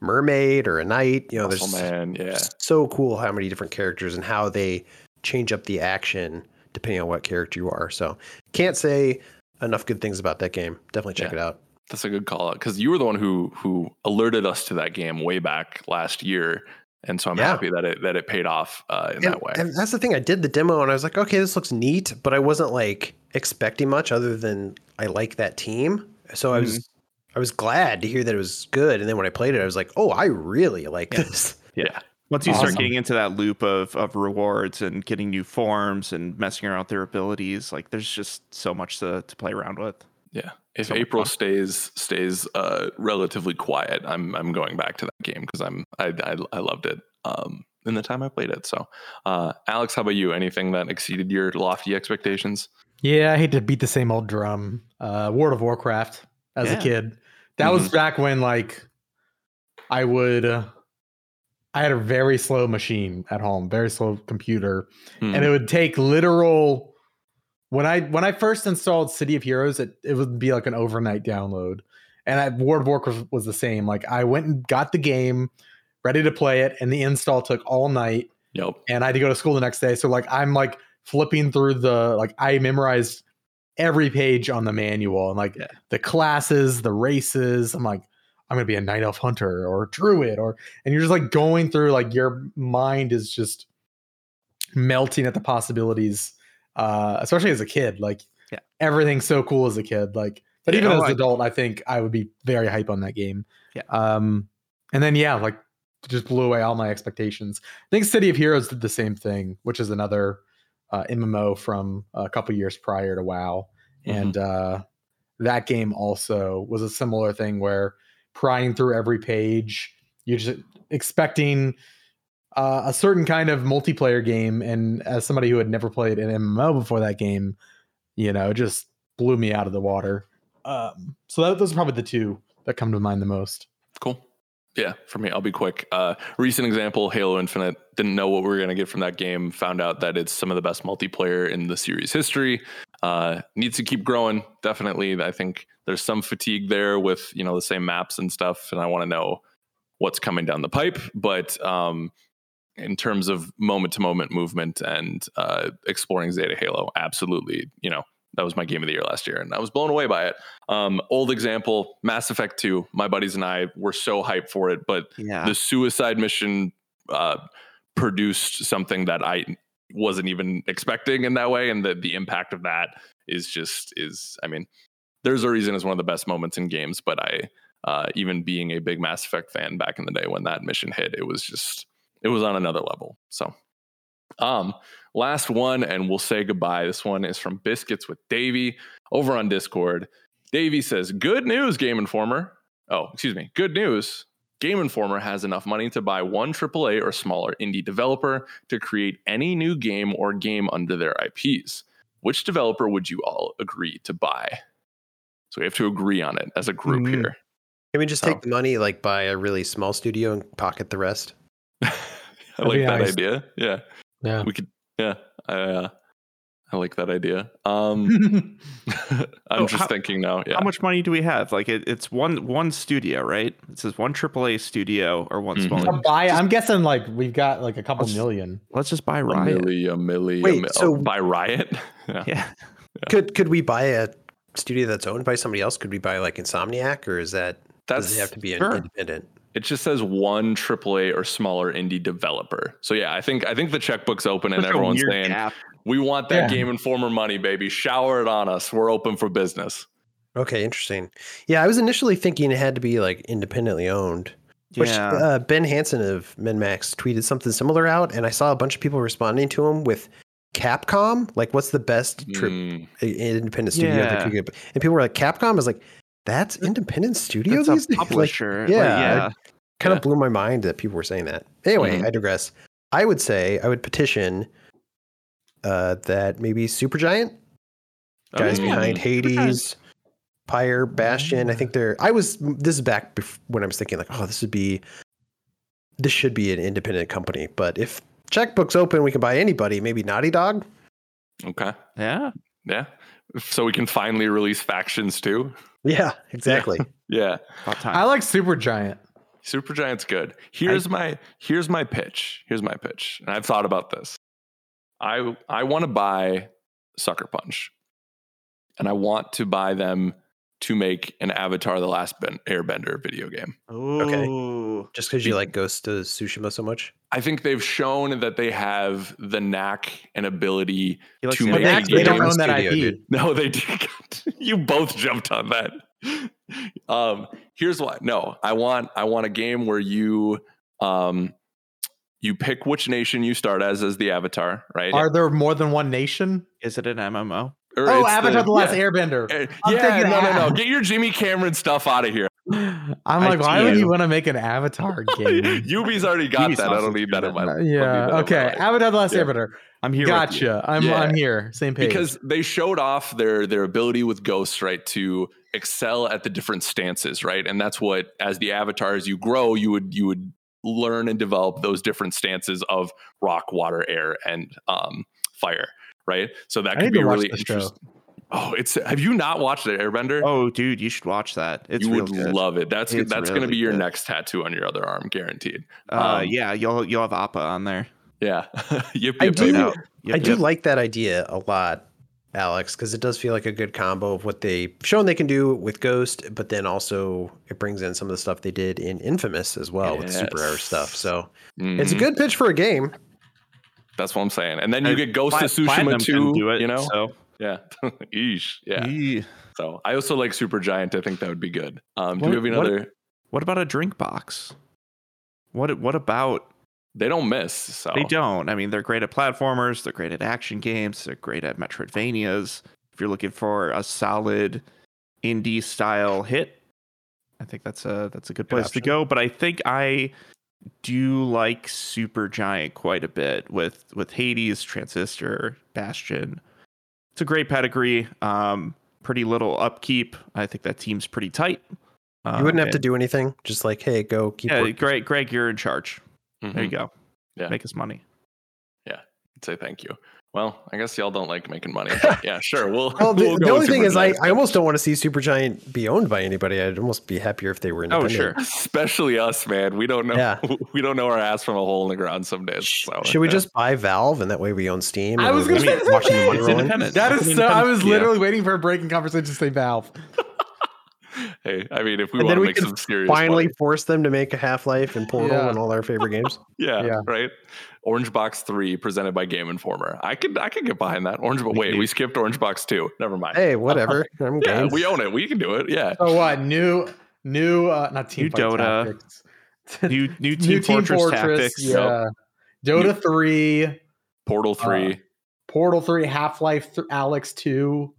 mermaid or a knight. You know, Muscle there's man, yeah. so cool how many different characters and how they change up the action depending on what character you are. So can't say enough good things about that game. Definitely check Yeah. it out. That's a good call out because you were the one who who alerted us to that game way back last year, and so I'm Yeah. happy that it that it paid off uh, in and, that way. and that's the thing. I did the demo and I was like, okay, this looks neat, but I wasn't like expecting much other than I like that team. So I was I was glad to hear that it was good. And then when I played it, I was like, oh, I really like Yeah. this. yeah, Once you start getting into that loop of, of rewards and getting new forms and messing around with their abilities, like there's just so much to, to play around with. yeah. If So April fun. stays stays uh, relatively quiet, I'm I'm going back to that game because I'm I, I I loved it um, in the time I played it. So, uh, Alex, how about you? Anything that exceeded your lofty expectations? Yeah, I hate to beat the same old drum. Uh, World of Warcraft as Yeah. a kid. That was back when like I would. Uh, I had a very slow machine at home, very slow computer, Hmm. and it would take literal. When I when I first installed City of Heroes, it it would be like an overnight download, and I, World of Warcraft was the same. Like I went and got the game, ready to play it, and the install took all night Yep. and I had to go to school the next day. So like I'm like flipping through the like I memorized every page on the manual and like Yeah. the classes, the races. I'm like, I'm gonna be a night elf hunter or druid or and you're just like going through like your mind is just melting at the possibilities. Uh, especially as a kid, like Yeah. everything's so cool as a kid. Like, but Yeah, even as an adult, I think I would be very hype on that game. Yeah. Um, and then yeah, like just blew away all my expectations. I think City of Heroes did the same thing, which is another uh, MMO from a couple years prior to WoW, Mm-hmm. and uh, that game also was a similar thing where prying through every page, you're just expecting uh, a certain kind of multiplayer game, and as somebody who had never played an MMO before that game, you know, just blew me out of the water. Um, so that, those are probably the two that come to mind the most. Cool. Yeah, for me, I'll be quick. Uh, recent example, Halo Infinite. Didn't know what we were going to get from that game. Found out that it's some of the best multiplayer in the series history. Uh, needs to keep growing. Definitely, I think there's some fatigue there with you know the same maps and stuff, and I want to know what's coming down the pipe. But um, in terms of moment to moment movement and uh, exploring Zeta Halo, absolutely, you know that was my game of the year last year, and I was blown away by it. Um, old example, Mass Effect 2. My buddies and I were so hyped for it, but Yeah. the suicide mission uh, produced something that I wasn't even expecting in that way, and the the impact of that is just is. I mean, there's a reason it's one of the best moments in games, but I uh, even being a big Mass Effect fan back in the day when that mission hit, it was just it was on another level. So, um, last one, and we'll say goodbye. This one is from Biscuits with Davey over on Discord. Davey says, "Good news, Game Informer. Oh, excuse me. Good news. Game Informer has enough money to buy one AAA or smaller indie developer to create any new game or game under their IPs. Which developer would you all agree to buy? So we have to agree on it as a group Mm. here. Can we just Oh. take the money, like buy a really small studio and pocket the rest? I like that nice. idea. Yeah. Yeah. We could Yeah, I, uh, I like that idea. Um, I'm Oh, just how- thinking now. Yeah, How much money do we have? Like it, it's one one studio, right? It says one AAA studio or one Mhm. small. A buy, I'm guessing like we've got like a couple Let's- million. Let's just buy a Riot. milli, a milli, Wait, a mi- so- oh, by Riot? yeah. Yeah. Could could we buy a studio that's owned by somebody else? Could we buy like Insomniac, or is that does That's it have to be sure. independent? it just says one AAA or smaller indie developer. So yeah, I think I think the checkbook's open and Such a everyone's saying gap. We want that Yeah. Game Informer money, baby. Shower it on us. We're open for business. Okay, interesting. Yeah, I was initially thinking it had to be like independently owned. Which Yeah. uh, Ben Hanson of MinnMax tweeted something similar out, and I saw a bunch of people responding to him with Capcom. Like, what's the best trip Mm, independent studio that Yeah. could get? And people were like, Capcom is like, that's independent studio That's these a days. Publisher. Like, yeah, yeah. kind Yeah. of blew my mind that people were saying that. Anyway, Mhm. I digress. I would say I would petition uh, that maybe Supergiant guys Mm. behind Hades, Pyre, Bastion. I think they're. I was. This is back bef- when I was thinking like, oh, this would be. This should be an independent company, but if checkbook's open, we can buy anybody. Maybe Naughty Dog. Okay. Yeah. Yeah. So we can finally release factions too. Yeah, exactly. Yeah. About time. I like Supergiant. Supergiant's good. Here's my here's my pitch. Here's my pitch. And I've thought about this. I I want to buy Sucker Punch. And I want to buy them to make an Avatar the Last ben- Airbender video game. Ooh. Okay, just because you like Ghost of Tsushima so much. I think they've shown that they have the knack and ability to make But a they, they don't game. own that Studio, IP. dude. No, they did. you both jumped on that. Um, here's why. No, I want I want a game where you um you pick which nation you start as as the avatar, right? Are there more than one nation? Is it an MMO? Or Oh, Avatar: The, Last yeah. Airbender. Uh, I'm yeah, thinking no, no, no. Get your Jimmy Cameron stuff out of here. I'm I like, why would you want to make an Avatar game? Ubi's already got Ubisoft's that. I don't need that in my. good. Don't need yeah. that my Okay. life. Avatar: The Last Yeah. Airbender. I'm here. with you. Gotcha. I'm Yeah. I'm here. Same page. because they showed off their their ability with ghosts right to excel at the different stances right and that's what as the avatars you grow you would you would learn and develop those different stances of rock water air and um fire right so that I could be really the show. interesting oh it's have you not watched the airbender Oh, dude, you should watch that. It's you would good. love it that's It's that's going to be your good. next tattoo on your other arm guaranteed uh, um, yeah, you'll you'll have Appa on there. yeah yip, I do- yip. No. Yep, I do like that idea a lot, Alex, because it does feel like a good combo of what they've shown they can do with Ghost, but then also it brings in some of the stuff they did in Infamous as well with Super Rare stuff. So it's a Mhm. good pitch for a game. that's what i'm saying and then you Uh, get ghost Pla- of tsushima Platinum too do it, you know So. yeah Eesh. yeah Eee. So I also like Supergiant. I think that would be good. Um, do What- we have any what- What about a DrinkBox? What what about They don't miss. So They don't. I mean, they're great at platformers. They're great at action games. They're great at Metroidvanias. If you're looking for a solid indie style hit, I think that's a that's a good place to go. But I think I do like Supergiant quite a bit with with Hades, Transistor, Bastion. It's a great pedigree. Um, pretty little upkeep. I think that team's pretty tight. You wouldn't have to do anything. Just like, hey, go keep Yeah, working. Greg, Greg, you're in charge. There you Mhm. go. Yeah. Make us money. Yeah. Say thank you. Well, I guess y'all don't like making money. But yeah, sure. We'll. Well, the, we'll the only thing Super is, I, Giant. I almost don't want to see Supergiant be owned by anybody. I'd almost be happier if they were Oh, independent. sure. especially us, man. We don't know. Yeah. We don't know our ass from a hole in the ground some days. Sh- So, Should we just buy Valve and that way we own Steam? I was gonna say the watching same the money It's independent. That It's is an so. I was independent- yeah. literally waiting for a breaking conversation to say Valve. Hey, I mean, if we And want to make can some serious Finally money, force them to make a Half Life and Portal Yeah. and all our favorite games. yeah, Yeah. right. Orange Box Three presented by Game Informer. I could, I could get behind that. Orange, but wait, we skipped Orange Box Two. Never mind. Hey, whatever. I'm yeah, game. we own it. We can do it. Yeah. So what? New, new, uh, not team New Dota. Tactics. New new New Team, Fortress, Tactics. Yeah. Dota three, Portal Three. Portal three, Half Life, th- Alex two.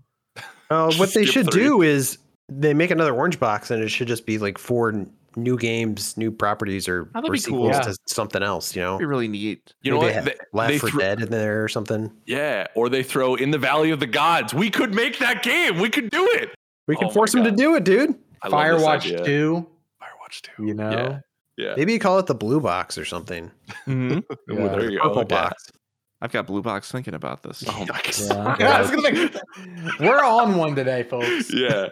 Uh, what they should three. do is they make another Orange Box and it should just be like four new games, new properties, or, that'd or be sequels cool. to something else. You know, Be really neat. you know what? They- Left they 4 threw- Dead in there or something. Yeah, or they throw in the Valley of the Gods. We could make that game. We could do it. We can Oh force them to do it, dude. I Firewatch two. Firewatch Two. You know. Yeah. Yeah. Maybe you call it the Blue Box or something. Mhm. Ooh, there you go. Purple Yeah. Box. I've got Blue Box thinking about this. Oh my. Yeah. I make- we're on one today, folks. Yeah,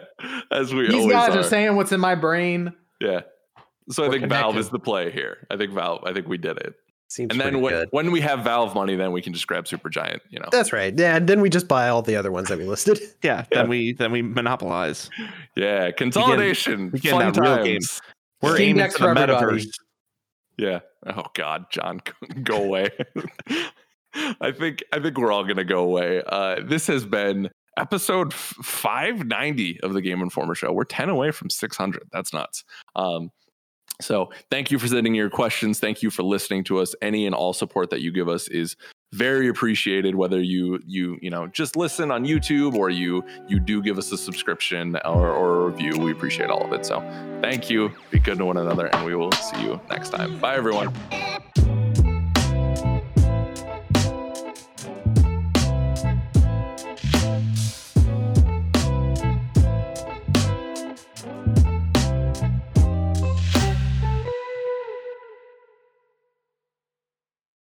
as we These always guys are. are saying what's in my brain. yeah. So I We're think Valve is the play here. I think Valve. I think we did it. Seems and then when, good. when we have Valve money, then we can just grab Supergiant. You know. That's right. Yeah, and then we just buy all the other ones that we listed. Yeah, Yeah. then we then we monopolize. Yeah, consolidation. begin fun that real times. We're Steam aiming Deck's for the for everybody. metaverse. Yeah. Oh God, John, go away. I think I think we're all gonna go away. Uh, this has been episode 590 of the Game Informer Show. We're 10 away from 600. That's nuts. Um, so thank you for sending your questions. Thank you for listening to us. Any and all support that you give us is very appreciated. Whether you you you know just listen on YouTube or you you do give us a subscription or, or a review, we appreciate all of it. So thank you. Be good to one another, and we will see you next time. Bye, everyone.